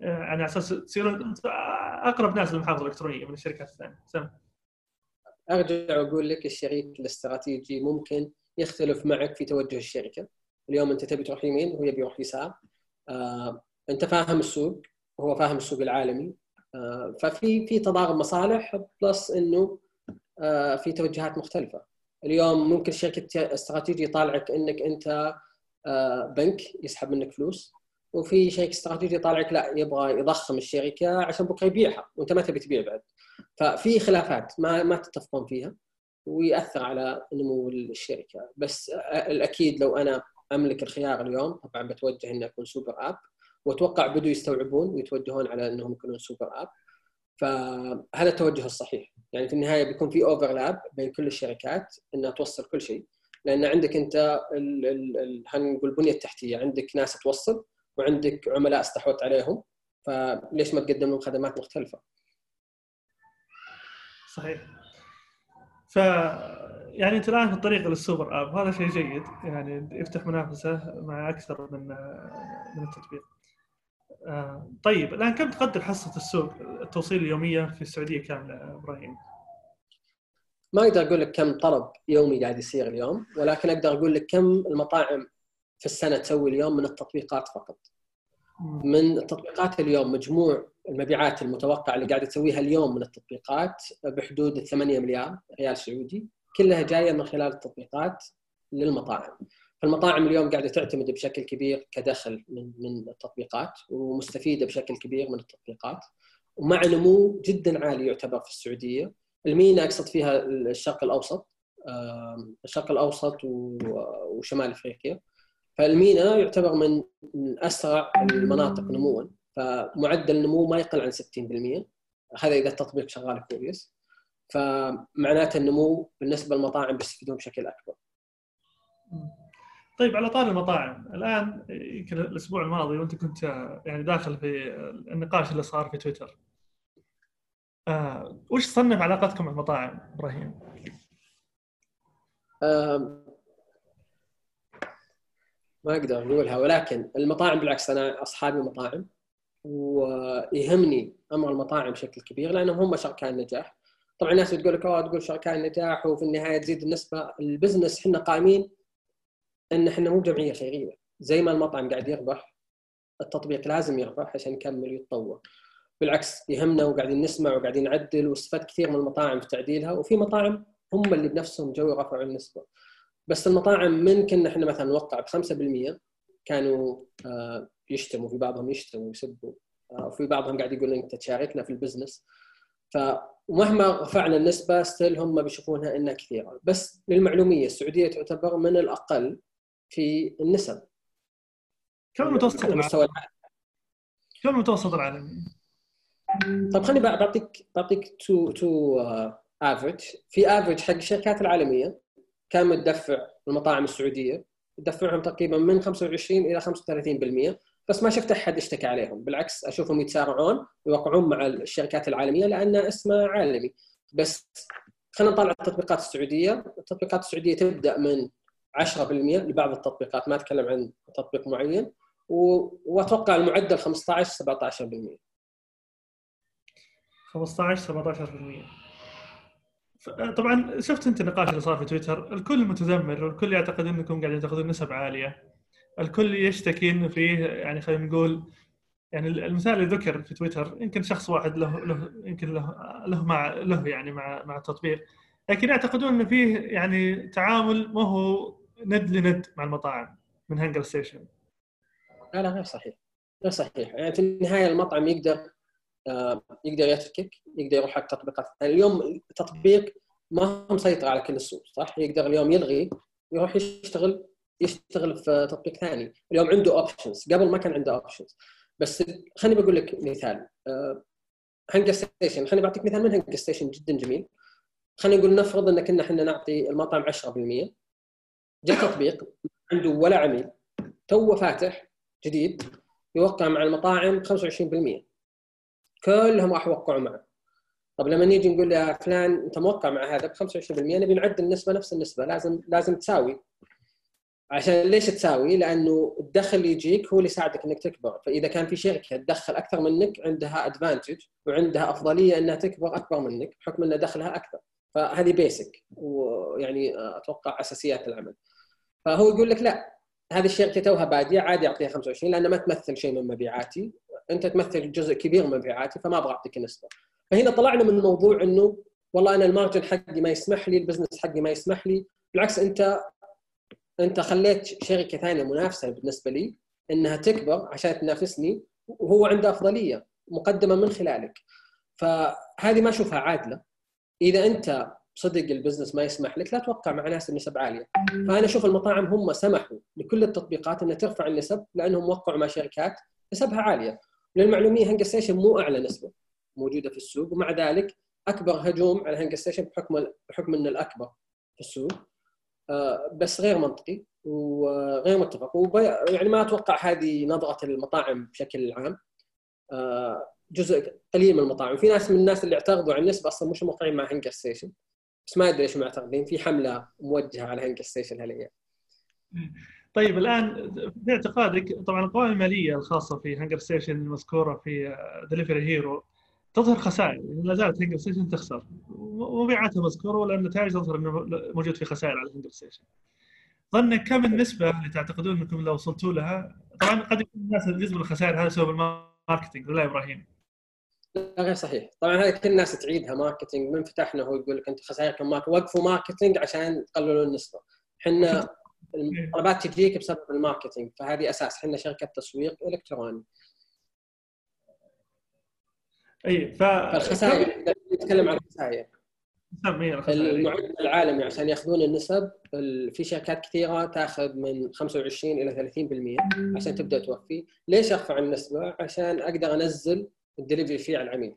يعني على أساس تصيرون أقرب ناس للمحفظة الإلكترونية من الشركات الثانية. سم. أرجع وأقول لك الشريك الاستراتيجي ممكن يختلف معك في توجه الشركة اليوم أنت تبي تروح يمين وهو يبي يروح يسار آه، أنت فاهم السوق وهو فاهم السوق العالمي آه، ففي في تضارب مصالح plus إنه آه، في توجهات مختلفة. اليوم ممكن شركة استراتيجي يطالعك إنك أنت بنك يسحب منك فلوس وفي شركة استراتيجي يطالعك لا يبغى يضخم الشركة عشان بكرة يبيعها وأنت ما تبي تبيع بعد. ففي خلافات ما ما تتفقون فيها ويأثر على نمو الشركة. بس الأكيد لو أنا أملك الخيار اليوم طبعا بتوجه إني أكون super app. وأتوقع بدوا يستوعبون ويتوجهون على إنهم يكونون super app فهذا التوجه الصحيح. يعني في النهاية بيكون في overlap بين كل الشركات إنها توصل كل شيء. لأن عندك أنت خلينا نقول البنية التحتية. عندك ناس توصل وعندك عملاء استحوذت عليهم. فليش ما تقدم لهم خدمات مختلفة؟ صحيح. ف يعني أنت الآن في الطريق لل super app هذا شيء جيد. يعني يفتح منافسة مع أكثر من من التطبيق. آه، طيب الآن كم تقدر حصة السوق التوصيل اليومية في السعودية كاملة إبراهيم؟ ما أقدر أقول لك كم طلب يومي قاعد يصير اليوم ولكن أقدر أقول لك كم المطاعم في السنة تسوي اليوم من التطبيقات فقط. من التطبيقات اليوم مجموع المبيعات المتوقعة اللي قاعدة تسويها اليوم من التطبيقات بحدود 8 مليار ريال سعودي كلها جاية من خلال التطبيقات للمطاعم. فالمطاعم اليوم قاعدة تعتمد بشكل كبير كدخل من من التطبيقات ومستفيدة بشكل كبير من التطبيقات ومع نمو جدا عالي يعتبر في السعودية. المينا أقصد فيها الشرق الأوسط الشرق الأوسط وشمال أفريقيا. فالمينا يعتبر من أسرع المناطق نموا فمعدل النمو ما يقل عن 60% هذا إذا التطبيق شغال كويس. فمعناته النمو بالنسبة للمطاعم بيستفيدون بشكل أكبر. طيب على طار المطاعم الآن يمكن الأسبوع الماضي وأنت كنت يعني داخل في النقاش اللي صار في تويتر. آه، وش صنف علاقتكم مع المطاعم إبراهيم؟ ما أقدر أقولها ولكن المطاعم بالعكس أنا أصحابي مطاعم ويهمني أمر المطاعم بشكل كبير لأنهم هم شركاء النجاح طبعا الناس بتقول لك أوه تقول شركاء النجاح وفي النهاية تزيد النسبة ال business إحنا قائمين إن إحنا مو جمعية خيريه زي ما المطعم قاعد يربح التطبيق لازم يربح عشان يكمل ويتطور. بالعكس يهمنا وقاعدين نسمع وقاعدين نعدل واستفدت كثير من المطاعم في تعديلها وفي مطاعم هم اللي بنفسهم جو رفعوا النسبة. بس المطاعم من كنا إحنا مثلا نوقع ب 5% كانوا آه، يشتموا في بعضهم يشتموا ويسبوا آه، وفي بعضهم قاعد يقول أنت تشاركنا في ال business. فمهما رفعنا النسبة still هم بيشوفونها إنها كثيرة. بس للمعلومية السعودية تعتبر من الأقل في النسب. كم المتوسط العالمي؟ كم المتوسط العالمي؟ طيب خليني بعطيك بعطيك two two average في average حق الشركات العالمية كان متدفع المطاعم السعودية يدفعهم تقريبا من 25 إلى 35% بس ما شفت أحد اشتكى عليهم. بالعكس أشوفهم يتسارعون ويوقعون مع الشركات العالمية لأن اسمه عالمي. بس خلينا نطلع التطبيقات السعودية. التطبيقات السعودية تبدأ من 10% لبعض التطبيقات ما أتكلم عن تطبيق معين وأتوقع المعدل 15 17% 15 17% طبعا شفت أنت النقاش اللي صار في تويتر الكل متذمر والكل يعتقد أنكم قاعدين تأخذون نسب عالية. الكل يشتكي إنه فيه يعني خلينا نقول يعني المثال اللي ذكر في تويتر يمكن شخص واحد له له يمكن له له مع له يعني مع مع التطبيق. لكن يعتقدون إنه فيه يعني تعامل ما هو ند لند مع المطاعم من هانجر ستيشن. لا لا غير صحيح. غير صحيح. يعني في النهاية المطعم يقدر آه، يقدر يتركك يقدر يروح حق تطبيقات يعني اليوم التطبيق ما هو مسيطر على كل السوق صح؟ يقدر اليوم يلغي يروح يشتغل يشتغل في تطبيق ثاني. اليوم عنده options قبل ما كان عنده options بس خليني بقول لك مثال. هنجر ستيشن. خليني بعطيك مثال من هنجر ستيشن جدا جميل. خلينا نقول نفرض إن كنا إحنا نعطي المطعم 10% جاء تطبيق عنده ولا عميل تو فاتح جديد يوقع مع المطاعم 25% كلهم راح يوقعوا معه. طب لما نيجي نقول يا فلان أنت موقع مع هذا ب 25% نبي نعدل النسبة نفس النسبة لازم لازم تساوي. عشان ليش تساوي؟ لأنه الدخل اللي يجيك هو اللي يساعدك إنك تكبر، فإذا كان في شركه تدخل أكثر منك عندها advantage وعندها أفضلية إنها تكبر أكبر منك بحكم ان دخلها أكثر، فهذه basic ويعني أتوقع أساسيات العمل. فهو يقول لك لا هذه الشركة توها بادية عادي أعطيها 25 لأن ما تمثل شيء من مبيعاتي. أنت تمثل جزء كبير من مبيعاتي فما أبغى أعطيك نسبه فهنا طلعنا من موضوع إنه والله أنا ال margin حقي ما يسمح لي ال business حقي ما يسمح لي. بالعكس أنت أنت خليت شركة ثانية منافسة بالنسبة لي إنها تكبر عشان تنافسني وهو عنده أفضلية مقدمة من خلالك. فهذه ما أشوفها عادلة. إذا أنت صدق ال business ما يسمح لك لا توقع مع ناس النسب عالية. فأنا أشوف المطاعم هم سمحوا لكل التطبيقات إنها ترفع النسب لأنهم وقعوا مع شركات نسبها عالية. للمعلومية هنجر ستيشن مو أعلى نسبة موجودة في السوق ومع ذلك أكبر هجوم على هنجر ستيشن بحكم بحكم إنه الأكبر في السوق. آه، بس غير منطقي وغير متفق. يعني ما أتوقع هذه نظرة المطاعم بشكل عام. آه، جزء قليل من المطاعم. في ناس من الناس اللي اعترضوا على النسبة أصلا مش موقعين مع هنجر ستيشن. بس ما أدري ليش معترضين في حملة موجهة على هنجر ستيشن هالأيام. طيب الآن في اعتقادك طبعا القوائم المالية الخاصة في هنجر ستيشن المذكورة في دليفري هيرو تظهر خسائر يعني لا زالت هنجر ستيشن تخسر. ومبيعاتها مذكورة ولا النتائج تظهر إنه موجود في خسائر على هنجر ستيشن. ظنك كم النسبة اللي تعتقدون إنكم لو وصلتوا لها؟ طبعا قد يكون الناس جزء من الخسائر هذا سبب ال marketing ولا إبراهيم؟ لا غير صحيح. طبعا هذه كل الناس تعيدها marketing. من فتحنا هو يقول لك أنت خسائركم marketing وقفوا marketing عشان تقللوا النسبة. إحنا الطلبات تجيك بسبب ال marketing فهذه أساس. إحنا شركة تسويق إلكتروني. أي ف فالخسائر نتكلم عن الخسائر. المعدل العالمي عشان يأخذون النسب في شركات كثيرة تأخذ من 25 إلى 30% عشان تبدأ توفي، ليش أرفع النسبة؟ عشان أقدر أنزل ال delivery fee على العميل.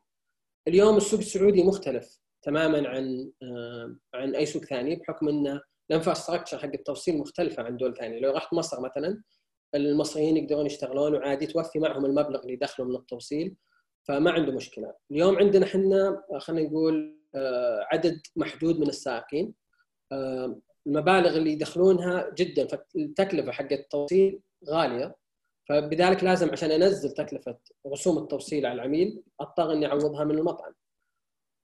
اليوم السوق السعودي مختلف تماما عن آه، عن أي سوق ثاني بحكم انه ال infrastructure حق التوصيل مختلفة عن دول ثانية، لو رحت مصر مثلا المصريين يقدرون يشتغلون وعادي توفي معهم المبلغ اللي يدخلوا من التوصيل فما عنده مشكلة، اليوم عندنا إحنا خلينا نقول آه، عدد محدود من السائقين. آه، المبالغ اللي يدخلونها جدا فالتكلفه حق التوصيل غالية. فبذلك لازم عشان أنزل تكلفة رسوم التوصيل على العميل أضطر إني أعوضها من المطعم.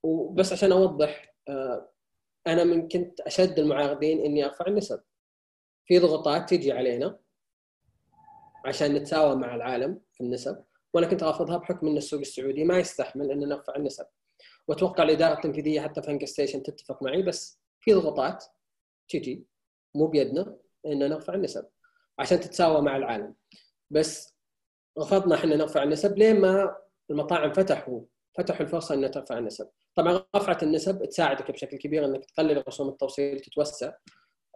وبس عشان أوضح آه، أنا من كنت أشد المعارضين إني أرفع النسب. في ضغوطات تجي علينا عشان نتساوى مع العالم في النسب وأنا كنت رافضها بحكم إن السوق السعودي ما يستحمل ان نرفع النسب. وأتوقع الإدارة التنفيذية حتى في ستيشن تتفق معي بس في ضغوطات تجي مو بيدنا ان نرفع النسب عشان تتساوى مع العالم. بس رفضنا إحنا نرفع النسب لين ما المطاعم فتحوا؟ فتحوا الفرصة إنها ترفع النسب. طبعا رفعه النسب تساعدك بشكل كبير إنك تقلل رسوم التوصيل تتوسع.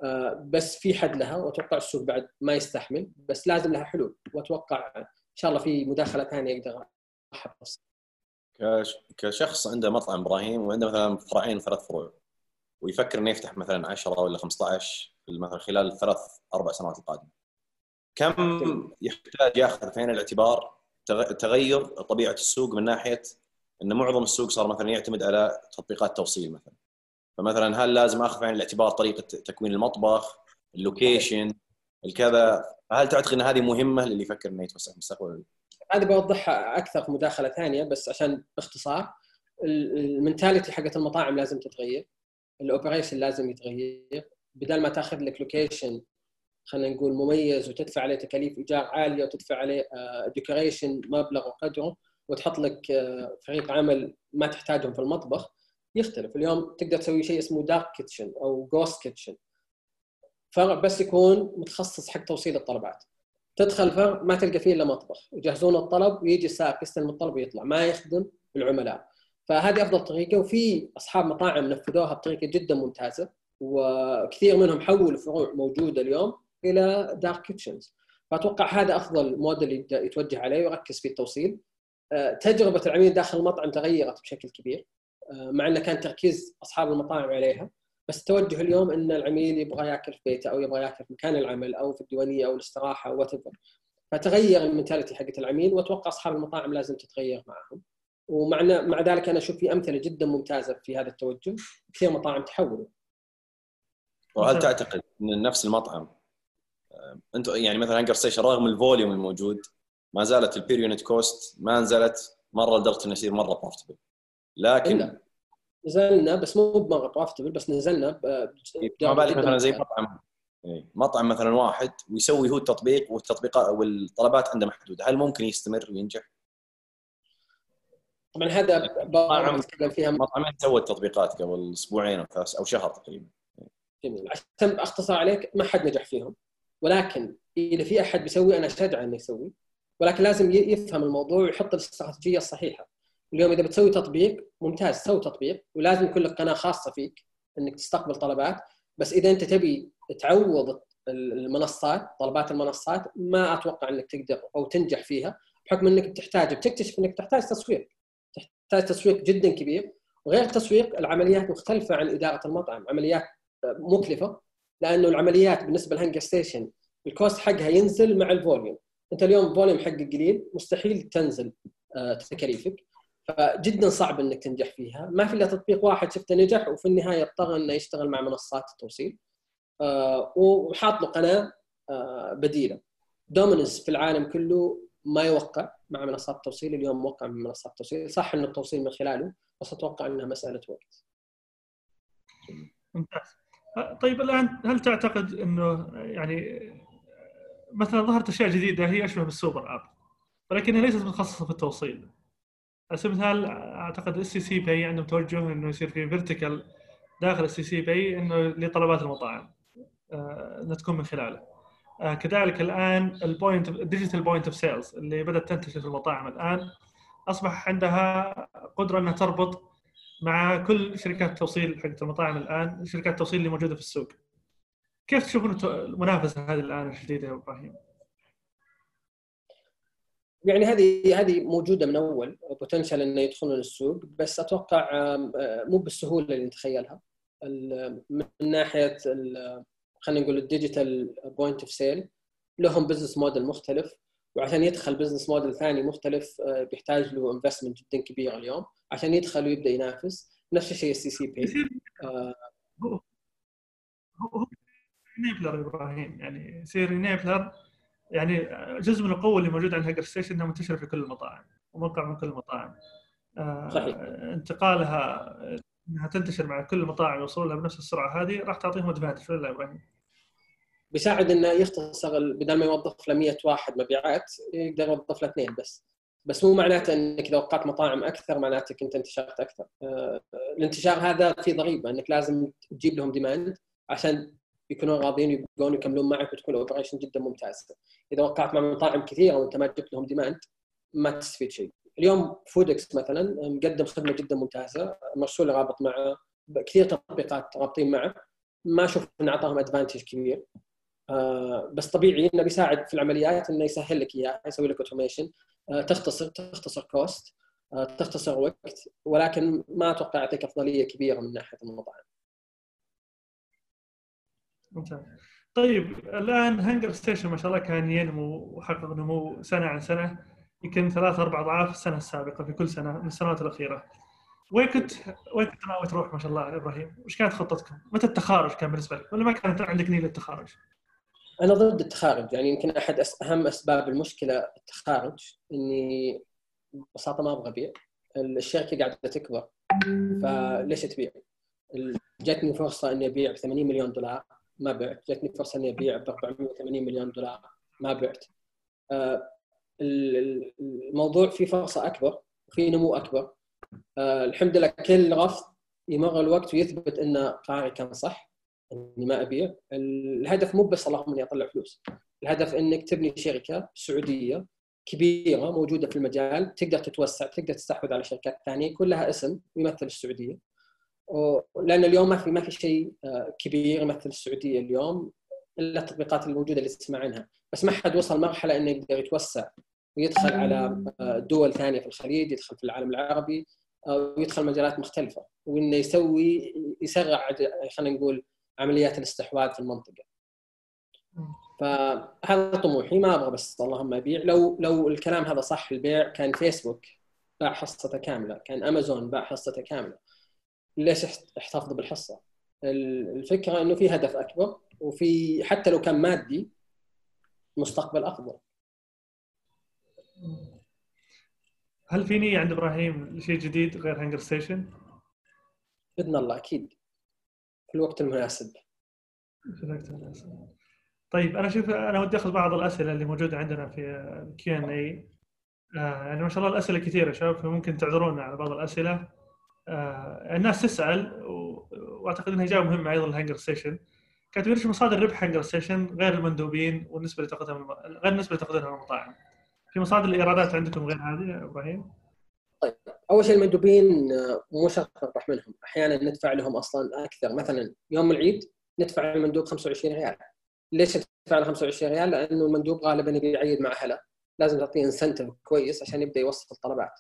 آه، بس في حد لها وأتوقع السوق بعد ما يستحمل بس لازم لها حلول. وأتوقع إن شاء الله في مداخلة ثانية أقدر احرص كشخص عنده مطعم إبراهيم وعنده مثلا فرعين ثلاث فروع ويفكر إنه يفتح مثلا 10 ولا 15 مثلا خلال الثلاث أربع سنوات القادمة. كم يحتاج ياخذ في عين الاعتبار تغير طبيعة السوق من ناحية إن معظم السوق صار مثلا يعتمد على تطبيقات توصيل مثلا. فمثلا هل لازم أخذ في عين الاعتبار طريقة تكوين المطبخ اللوكيشن الكذا؟ هل تعتقد إن هذه مهمة للي يفكر إنه يتوسع مستقبلا؟ هذه بوضحها أكثر في مداخلة ثانية بس عشان باختصار. ال mentality حقت المطاعم لازم تتغير ال operation لازم يتغير. بدل ما تأخذ لك location خلينا نقول مميز وتدفع عليه تكاليف إيجار عالية وتدفع عليه decoration آه، مبلغ وقدره وتحط لك آه، فريق عمل ما تحتاجهم في المطبخ يختلف. اليوم تقدر تسوي شيء اسمه dark kitchen أو ghost kitchen فرع بس يكون متخصص حق توصيل الطلبات. تدخل فرع ما تلقى فيه إلا مطبخ. يجهزون الطلب ويجي السائق يستلم الطلب ويطلع. ما يخدم العملاء. فهذه أفضل طريقة وفي أصحاب مطاعم نفذوها بطريقة جدا ممتازة وكثير منهم حولوا فروع موجودة اليوم. إلى dark kitchens فأتوقع هذا أفضل موديل يتوجه عليه ويركز في التوصيل. آه، تجربة العميل داخل المطعم تغيرت بشكل كبير آه، مع إنه كان تركيز أصحاب المطاعم عليها. بس التوجه اليوم إن العميل يبغى ياكل في بيته أو يبغى ياكل في مكان العمل أو في الديوانية أو الاستراحة أو what فتغير ال mentality حقت العميل وأتوقع أصحاب المطاعم لازم تتغير معهم. ومع مع ذلك أنا أشوف في أمثلة جدا ممتازة في هذا التوجه. كثير مطاعم تحولوا وهل تعتقد إن نفس المطعم آه، انت يعني مثلا هانجر ستيشن رغم ال volume الموجود ما زالت ال per unit cost ما نزلت مرة لدرجة إنه يصير مرة profitable لكن. نزلنا بس مو بمرة profitable بس نزلنا ما بالك مثلا زي مطعم. إيه، مطعم مثلا واحد ويسوي هو التطبيق والتطبيقات والطلبات عنده محدوده هل ممكن يستمر وينجح؟ طبعا هذا مطعم فيها مطعمين سوى التطبيقات قبل أسبوعين أو ثلاث أو شهر تقريبا. جميل. عشان أختصر عليك ما حد نجح فيهم. ولكن إذا في أحد بيسوي أنا أشجع إنه يسوي ولكن لازم يفهم الموضوع ويحط الاستراتيجية الصحيحة. اليوم إذا بتسوي تطبيق ممتاز سوي تطبيق ولازم يكون لك قناة خاصة فيك إنك تستقبل طلبات. بس إذا أنت تبي تعوض المنصات طلبات المنصات ما أتوقع إنك تقدر أو تنجح فيها بحكم إنك بتحتاج بتكتشف إنك تحتاج تسويق. تحتاج تسويق جدا كبير. وغير التسويق العمليات مختلفة عن إدارة المطعم عمليات مكلفة. لأنه العمليات بالنسبة لهانجر ستيشن ال cost حقها ينزل مع ال volume. أنت اليوم ال volume حقك قليل مستحيل تنزل آه، تكاليفك فجدا صعب إنك تنجح فيها. ما في إلا تطبيق واحد شفته نجح وفي النهاية اضطر إنه يشتغل مع منصات التوصيل آه، وحاط له قناة آه، بديلة. دومينوز في العالم كله ما يوقع مع منصات التوصيل اليوم موقع من منصات التوصيل صح انه التوصيل من خلاله بس أتوقع إنها مسألة وقت. ممتاز. طيب الآن هل تعتقد إنه يعني مثلا ظهرت أشياء جديدة هي أشبه بال super app ولكنها ليست متخصصة في التوصيل؟ على سبيل المثال أعتقد STC Pay عندهم توجه إنه يصير في vertical داخل STC Pay إنه لطلبات المطاعم آه، إنها تكون من خلاله. آه، كذلك الآن ال point ال digital point of sales اللي بدأت تنتشر في المطاعم الآن أصبح عندها قدرة إنها تربط مع كل شركات التوصيل حقت المطاعم الآن شركات التوصيل اللي موجودة في السوق. كيف تشوفون المنافسة هذه الآن الجديده يا إبراهيم؟ يعني هذه هذه موجودة من أول potential إنه يدخلون السوق بس أتوقع مو بالسهولة اللي نتخيلها. من ناحية خلينا نقول ال digital point of sale لهم business model مختلف. وعشان يدخل business model ثاني مختلف آه، بيحتاج له investment جدا كبير اليوم. عشان يدخل ويبدأ ينافس نفس الشيء ال STC Pay هو enabler إبراهيم. يعني يصير enabler يعني جزء من القوة اللي موجودة عند هنقرستيشن إنها منتشرة في كل المطاعم وموقع من كل المطاعم. آه، صحيح. انتقالها إنها تنتشر مع كل المطاعم يوصلوا لها بنفس السرعة هذه راح تعطيهم advantage ولا إبراهيم؟ بيساعد إنه يختصر بدل ما يوظف له 100 واحد مبيعات يقدر يوظف له اثنين بس. بس مو معناته إنك إذا وقعت مطاعم أكثر معناته أنت انتشرت أكثر. آه، الانتشار هذا في ضريبه إنك لازم تجيب لهم demand عشان يكونون راضيين يبقون يكملون معك وتكون ال operation جدا ممتازة. إذا وقعت مع مطاعم كثيرة وأنت ما جبت لهم demand ما تستفيد شيء. اليوم فودكس مثلا مقدم خدمة جدا ممتازة مرسول رابط مع كثير تطبيقات رابطين معه. ما أشوف إنه أعطاهم advantage كبير. آه، بس طبيعي إنه بيساعد في العمليات إنه يسهل لك إياها يسوي لك automation آه، تختصر تختصر cost آه، تختصر وقت ولكن ما أتوقع يعطيك أفضلية كبيرة من ناحية المطاعم. ممتاز. طيب الآن هنجر ستيشن ما شاء الله كان ينمو وحقق نمو سنة عن سنة يمكن ثلاث أربع أضعاف السنة السابقة في كل سنة من السنوات الأخيرة. وين كنت وين كنت ناوي تروح ما شاء الله إبراهيم؟ وش كانت خطتكم؟ متى التخارج كان بالنسبة لك؟ ولا ما كانت عندك نية للتخارج؟ أنا ضد التخارج يعني يمكن أحد أهم أسباب المشكلة التخارج إني ببساطة ما أبغى أبيع الشركة قاعدة تكبر فليش تبيع؟ جاتني فرصة إني أبيع ب 80 مليون دولار ما بعت، جاتني فرصة إني أبيع ب 480 مليون دولار ما بعت. آه، الموضوع فيه فرصة أكبر وفي نمو أكبر. آه، الحمد لله كل رفض يمر الوقت ويثبت ان قراري كان صح إني ما ابيع الهدف مو بس اللهم إني أطلع فلوس. الهدف إنك تبني شركة سعودية كبيرة موجودة في المجال تقدر تتوسع تقدر تستحوذ على شركات ثانية يكون لها اسم يمثل السعودية. لأن اليوم ما في ما في شيء آه، كبير يمثل السعودية اليوم إلا التطبيقات الموجودة اللي تسمع عنها. بس ما حد وصل مرحلة إنه يقدر يتوسع ويدخل على آه، دول ثانية في الخليج يدخل في العالم العربي آه، ويدخل مجالات مختلفة. وإنه يسوي يسرع خلينا نقول عمليات الاستحواذ في المنطقة. فهذا طموحي ما أبغى بس اللهم أبيع لو لو الكلام هذا صح البيع كان فيسبوك باع حصته كاملة، كان امازون باع حصته كاملة. ليش احتفظ بالحصة؟ الفكرة إنه في هدف أكبر وفي حتى لو كان مادي مستقبل أفضل. هل في نيه عند إبراهيم لشيء جديد غير هانجر ستيشن؟ بإذن الله أكيد. في الوقت المناسب. في الوقت المناسب طيب أنا شوف أنا ودي أخذ بعض الأسئلة اللي موجودة عندنا في Q and A يعني ما شاء الله الأسئلة كثيرة شباب فممكن تعذرونا على بعض الأسئلة. آه الناس تسأل وأعتقد إنها إجابة مهمة أيضا الهانجر ستيشن. كاتبين إيش مصادر ربح هانجر ستيشن غير المندوبين والنسبة اللي تأخذها غير النسبة اللي تأخذها المطاعم. في مصادر الإيرادات عندكم غير هذه يا إبراهيم؟ طيب أول شيء المندوبين آه، مو شرط نربح منهم. أحيانا ندفع لهم أصلا أكثر. مثلا يوم العيد ندفع المندوب 25 ريال. ليش ندفع له 25 ريال؟ لأنه المندوب غالبا يبي يعيد مع أهله. لازم تعطيه incentive كويس عشان يبدأ يوصل الطلبات.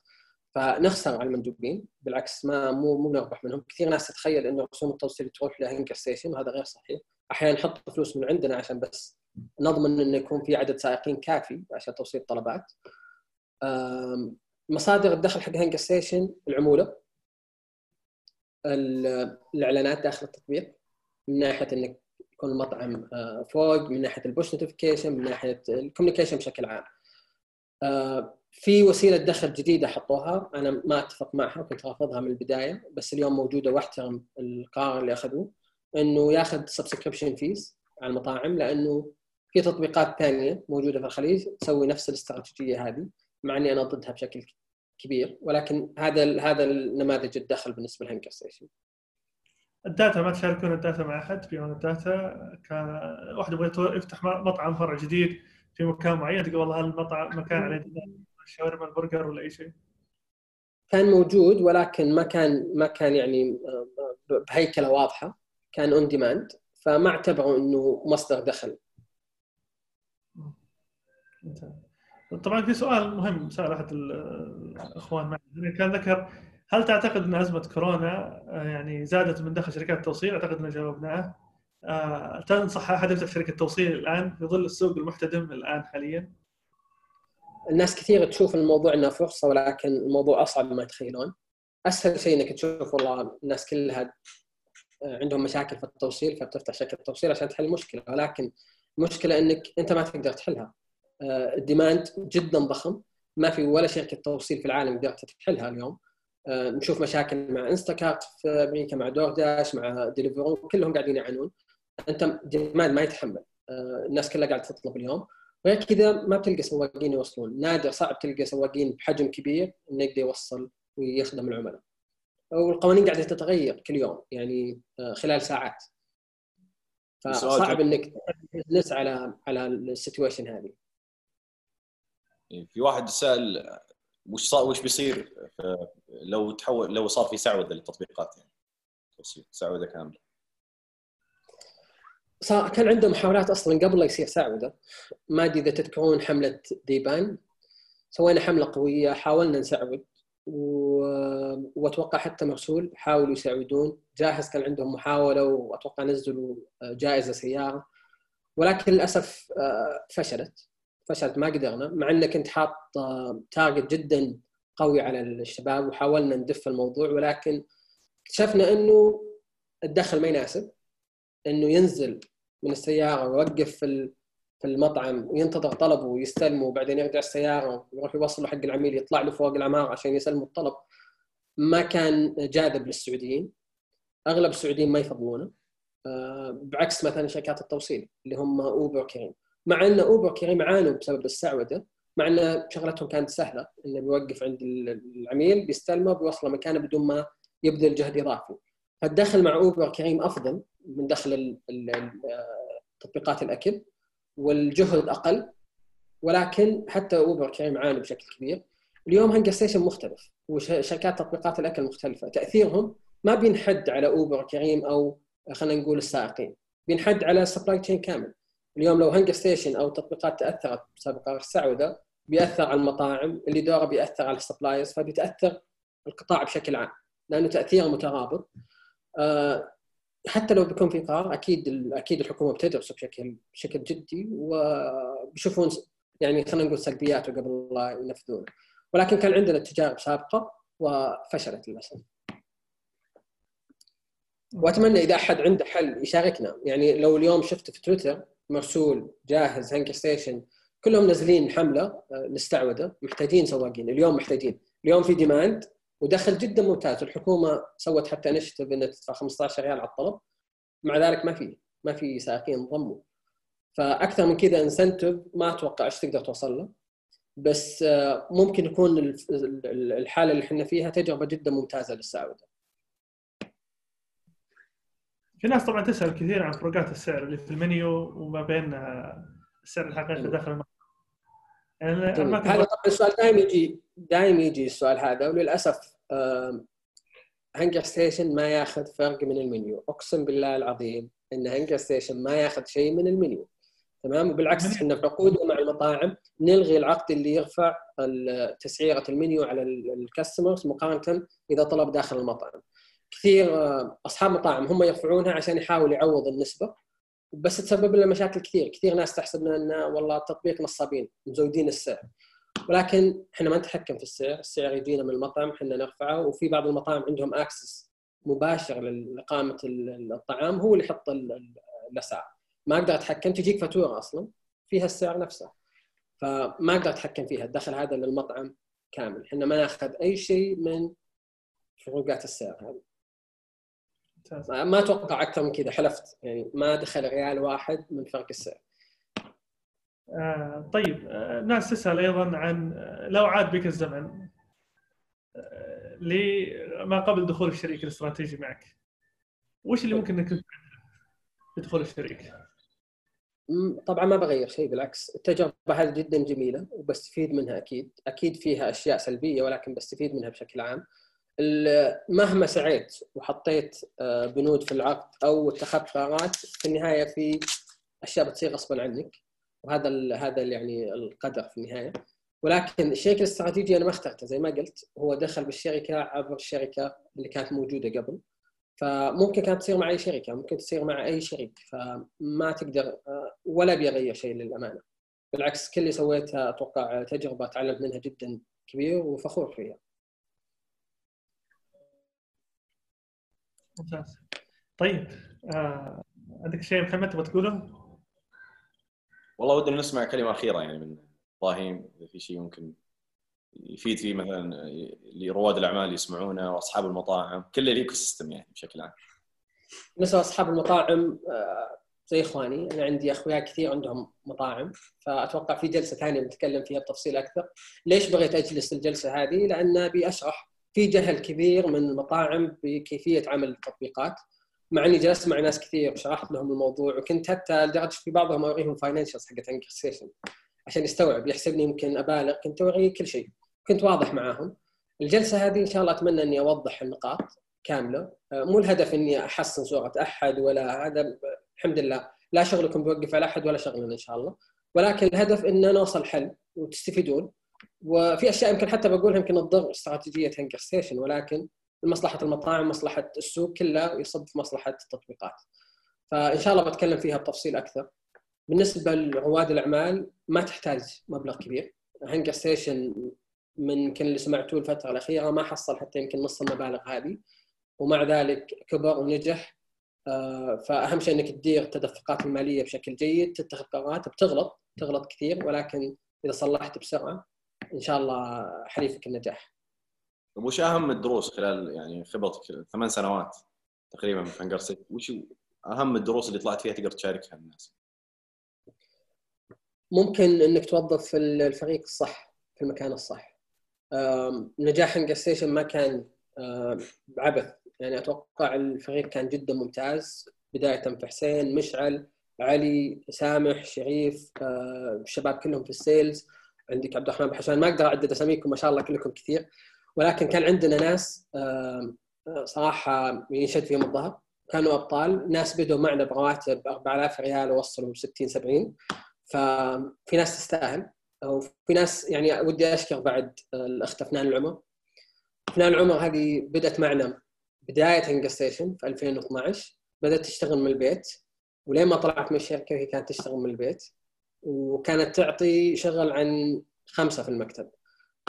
فنخسر على المندوبين. بالعكس ما مو مو نربح منهم. كثير ناس تتخيل إنه رسوم التوصيل تروح لهنكر ستيشن وهذا غير صحيح. أحيانا نحط فلوس من عندنا عشان بس نضمن إنه يكون في عدد سائقين كافي عشان توصيل الطلبات. مصادر الدخل حق هانجر ستيشن العمولة الإعلانات داخل التطبيق من ناحية إنك يكون المطعم آه، فوق من ناحية ال push notification من ناحية ال communication بشكل عام. آه، في وسيلة دخل جديدة حطوها أنا ما أتفق معها وكنت رافضها من البداية بس اليوم موجودة واحترم القرار اللي أخذوه إنه ياخذ subscription fees على المطاعم لأنه في تطبيقات ثانية موجودة في الخليج تسوي نفس الاستراتيجية هذه مع إني أنا ضدها بشكل كبير ولكن هذا هذا النماذج الدخل بالنسبة لهنكر ستيشن ال data ما تشاركون ال data مع أحد في ال data؟ كان واحد يبغى يفتح مطعم فرع جديد في مكان معين تقول والله المطعم مكان عليه شاورما البرجر ولا أي شيء؟ كان موجود ولكن ما كان ما كان يعني بهيكلة واضحة. كان on demand فما اعتبروا إنه مصدر دخل. طبعا في سؤال مهم سأل أحد الإخوان معي كان ذكر هل تعتقد أن أزمة كورونا آه، يعني زادت من دخل شركات التوصيل؟ أعتقد ان جاوبناه. آه، تنصح أحد يفتح شركة توصيل الآن في ظل السوق المحتدم الآن حاليا؟ الناس كثير تشوف الموضوع إنه فرصة ولكن الموضوع أصعب مما يتخيلون. أسهل شيء إنك تشوف والله الناس كلها عندهم مشاكل في التوصيل فبتفتح شركة توصيل عشان تحل المشكلة ولكن المشكلة إنك أنت ما تقدر تحلها ال demand جدا ضخم. ما في ولا شركه توصيل في العالم قدرت تحلها اليوم. نشوف مشاكل مع انستاكارت في أمريكا مع دور داش مع ديليفرو كلهم قاعدين يعانون. أنت demand ما يتحمل. الناس كلها قاعدة تطلب اليوم. غير كذا ما بتلقى سواقين يوصلون. نادر صعب تلقى سواقين بحجم كبير إنه يقدر يوصل ويخدم العملاء. والقوانين قاعدة تتغير كل يوم يعني خلال ساعات. فصعب إنك تبزنس على على ال situation هذه. في واحد سأل وش صار وش بيصير لو تحول لو صار في سعودة للتطبيقات يعني. سعودة كاملة. صار كان عندهم محاولات أصلا قبل لا يصير سعودة. ما أدري إذا تذكرون حملة ديبان. سوينا حملة قوية حاولنا نسعود و... وأتوقع حتى مرسول حاولوا يساعدون. جاهز كان عندهم محاولة وأتوقع نزلوا جائزة سيارة. ولكن للأسف فشلت. فشلت ما قدرنا مع انه كنت حاط تارجت جدا قوي على الشباب وحاولنا ندف الموضوع ولكن اكتشفنا إنه الدخل ما يناسب إنه ينزل من السيارة ويوقف في في المطعم وينتظر طلبه ويستلمه وبعدين يرجع السيارة ويروح يوصله حق العميل يطلع له فوق العمارة عشان يسلموا الطلب. ما كان جاذب للسعوديين. أغلب السعوديين ما يفضلونه. بعكس مثلا شركات التوصيل اللي هم اوبر كريم مع أن أوبر كريم عانوا بسبب السعودة مع أن شغلتهم كانت سهلة إنه بيوقف عند العميل بيستلمه بيوصله مكانه بدون ما يبذل جهد إضافي. فالدخل مع أوبر كريم أفضل من دخل تطبيقات الأكل والجهد أقل. ولكن حتى أوبر كريم عانوا بشكل كبير. اليوم هنجر ستيشن مختلف وشركات تطبيقات الأكل مختلفة. تأثيرهم ما بينحد على أوبر كريم أو خلينا نقول السائقين بينحد على ال supply chain كامل. اليوم لو هنجر ستيشن أو تطبيقات تاثرت بسبب قرار السعودة بيأثر على المطاعم اللي دوره بيأثر على ال suppliers فبيتاثر القطاع بشكل عام لأنه تأثيره مترابط. أه حتى لو بيكون في قرار أكيد أكيد الحكومة بتدرسه بشكل بشكل جدي وبيشوفون يعني خلينا نقول سلبياته قبل لا ينفذونه. ولكن كان عندنا تجارب سابقة وفشلت للأسف. وأتمنى إذا أحد عنده حل يشاركنا. يعني لو اليوم شفت في تويتر مرسول جاهز هنجر ستيشن كلهم نازلين حملة سعودة محتاجين سواقين اليوم محتاجين. اليوم في demand ودخل جدا ممتاز. الحكومة سوت حتى incentive انها تدفع 15 ريال على الطلب. مع ذلك ما في ما في سائقين انضموا. فأكثر من كذا incentive ما أتوقع إيش تقدر توصل له. بس ممكن يكون الحالة اللي إحنا فيها تجربة جدا ممتازة للسعوده. في ناس طبعا تسأل كثير عن فروقات السعر اللي في المنيو وما بين السعر الحقيقي داخل المطعم. يعني هذا طبعا السؤال دائما يجي دائما يجي السؤال هذا وللأسف هنجر ستيشن ما ياخذ فرق من المنيو. أقسم بالله العظيم إن هنجر ستيشن ما ياخذ شيء من المنيو. تمام؟ وبالعكس إحنا في عقودنا مع المطاعم نلغي العقد اللي يرفع تسعيرة المنيو على الكاستمرز مقارنة إذا طلب داخل المطعم. كثير أصحاب مطاعم هم يرفعونها عشان يحاول يعوض النسبة بس تسبب لنا مشاكل كثير. كثير ناس تحسب ان والله التطبيق نصابين مزودين السعر. ولكن إحنا ما نتحكم في السعر السعر يجينا من المطعم إحنا نرفعه. وفي بعض المطاعم عندهم اكسس مباشر لإقامة الطعام هو اللي يحط الأسعار. ما أقدر أتحكم تجيك فاتورة أصلا فيها السعر نفسه. فما أقدر أتحكم فيها الدخل هذا للمطعم كامل. إحنا ما ناخذ أي شيء من فروقات السعر هذه. ما أتوقع أكثر من كذا حلفت. يعني ما دخل ريال واحد من فرق السعر. آه طيب. آه ناس تسأل أيضا عن لو عاد بك الزمن آه لما قبل دخول الشريك الاستراتيجي معك وش اللي ممكن إنك تدخل الشريك؟ طبعا ما بغير شيء بالعكس. التجربة هذه جدا جميلة وبستفيد منها أكيد. أكيد فيها أشياء سلبية ولكن بستفيد منها بشكل عام. مهما سعيت وحطيت بنود في العقد أو اتخذت قرارات في النهاية في أشياء بتصير غصبا عنك وهذا هذا يعني القدر في النهاية. ولكن الشريك الاستراتيجي أنا ما اخترته زي ما قلت هو دخل بالشركة عبر الشركة اللي كانت موجودة قبل. فممكن كانت تصير مع أي شركة ممكن تصير مع أي شريك فما تقدر ولا بيغير شيء للأمانة. بالعكس كل اللي سويته أتوقع تجربة تعلمت منها جدا كبير وفخور فيها. ممتاز طيب آه، عندك شيء محمد تبغى تقوله؟ والله ودنا نسمع كلمة أخيرة يعني من إبراهيم إذا في شيء ممكن يفيد فيه مثلا لرواد الأعمال يسمعونه وأصحاب المطاعم كل ال ecosystem يعني بشكل عام. بالنسبة لاصحاب المطاعم آه، زي إخواني أنا عندي أخويا كثير عندهم مطاعم فأتوقع في جلسة ثانية بنتكلم فيها بتفصيل أكثر. ليش بغيت أجلس الجلسة هذه؟ لأن أبي أشرح في جهل كبير من المطاعم بكيفية عمل التطبيقات مع إني جلست مع ناس كثير وشرحت لهم الموضوع وكنت حتى لدرجه في بعضهم أوريهم financials حقت هنجر ستيشن عشان يستوعب يحسبني يمكن أبالغ كنت اوريه كل شيء. كنت واضح معاهم. الجلسة هذه إن شاء الله أتمنى إني أوضح النقاط كاملة. مو الهدف إني أحسن صورة أحد ولا هذا الحمد لله. لا شغلكم بيوقف على أحد ولا شغلنا إن شاء الله. ولكن الهدف ان نوصل حل وتستفيدون. وفي أشياء يمكن حتى بقولها يمكن تضر استراتيجية هنكر ستيشن ولكن مصلحة المطاعم مصلحة السوق كله يصب في مصلحة التطبيقات. فإن شاء الله بتكلم فيها بتفصيل أكثر. بالنسبة لرواد الأعمال ما تحتاج مبلغ كبير. هنكر ستيشن من يمكن اللي سمعتوه الفترة الأخيرة ما حصل حتى يمكن نص المبالغ هذه. ومع ذلك كبر ونجح. آه، فأهم شيء إنك تدير التدفقات المالية بشكل جيد تتخذ قرارات بتغلط تغلط كثير ولكن إذا صلحت بسرعة إن شاء الله حليفك النجاح. وش أهم الدروس خلال يعني خبرتك ثمان سنوات تقريبا في هنجر ستيشن وش أهم الدروس اللي طلعت فيها تقدر تشاركها الناس؟ ممكن إنك توظف الفريق الصح في المكان الصح. نجاح هنجر ستيشن ما كان بعبث يعني أتوقع الفريق كان جدا ممتاز بداية في حسين مشعل علي سامح شريف الشباب كلهم في ال sales عندك عبد الرحمن بحشان ما أقدر أعدد أساميكم ما شاء الله كلكم كثير. ولكن كان عندنا ناس صراحة ينشد فيهم الظهر. كانوا أبطال. ناس بدوا معنا برواتب 4000 ريال ووصلوا 60 70 ففي ناس تستاهل. وفي ناس يعني ودي أشكر بعد الاخت فنان العمر. فنان العمر هذه بدأت معنا بداية هنجر ستيشن في 2012 بدأت تشتغل من البيت. ولين ما طلعت من الشركة هي كانت تشتغل من البيت. وكانت تعطي شغل عن خمسة في المكتب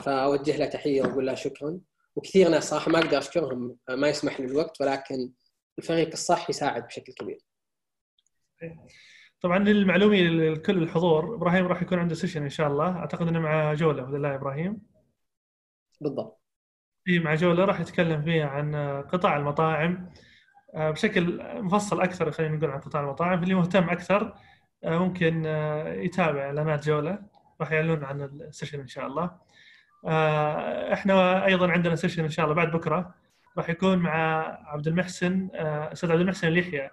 فأوجه لها تحية وأقول لها شكرا وكثير ناس صراحة ما أقدر أشكرهم ما يسمح لي الوقت ولكن الفريق الصح يساعد بشكل كبير. طبعا للمعلومه لكل الحضور إبراهيم راح يكون عنده سيشن إن شاء الله أعتقد إنه مع جولة ولا لا إبراهيم؟ بالضبط. اي مع جولة راح يتكلم فيها عن قطاع المطاعم آه، بشكل مفصل أكثر خلينا نقول عن قطاع المطاعم اللي مهتم أكثر ممكن آه، يتابع اعلانات جوله راح يعلنون عن ال session إن شاء الله. آه، إحنا أيضا عندنا session إن شاء الله بعد بكرة راح يكون مع عبد المحسن أستاذ عبد المحسن اليحيى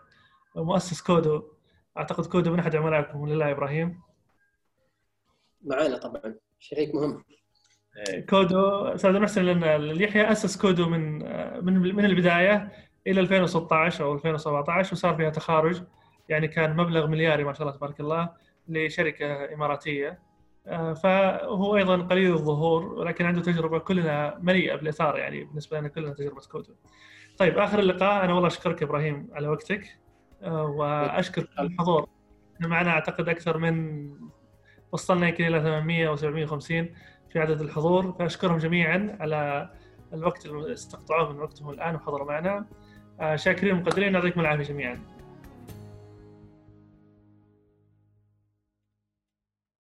مؤسس كودو. أعتقد كودو من أحد عملائكم ولا لا إبراهيم؟ معانا طبعا شريك مهم. كودو أستاذ عبد المحسن اليحيى أسس كودو من من من البداية إلى 2016 أو 2017 وصار فيها تخارج. يعني كان مبلغ ملياري ما شاء الله تبارك الله لشركة إماراتية. آه، فهو أيضا قليل الظهور ولكن عنده تجربة كلنا مليئة بالإثارة يعني بالنسبة لنا كلنا تجربة كودو. طيب آخر اللقاء أنا والله أشكرك إبراهيم على وقتك. آه، واشكر الحضور. إحنا معنا أعتقد أكثر من وصلنا يمكن إلى 800 أو 750 في عدد الحضور. فأشكرهم جميعا على الوقت اللي استقطعوه من وقتهم الآن وحضروا معنا. آه، شاكرين ومقدرين يعطيكم العافية جميعا.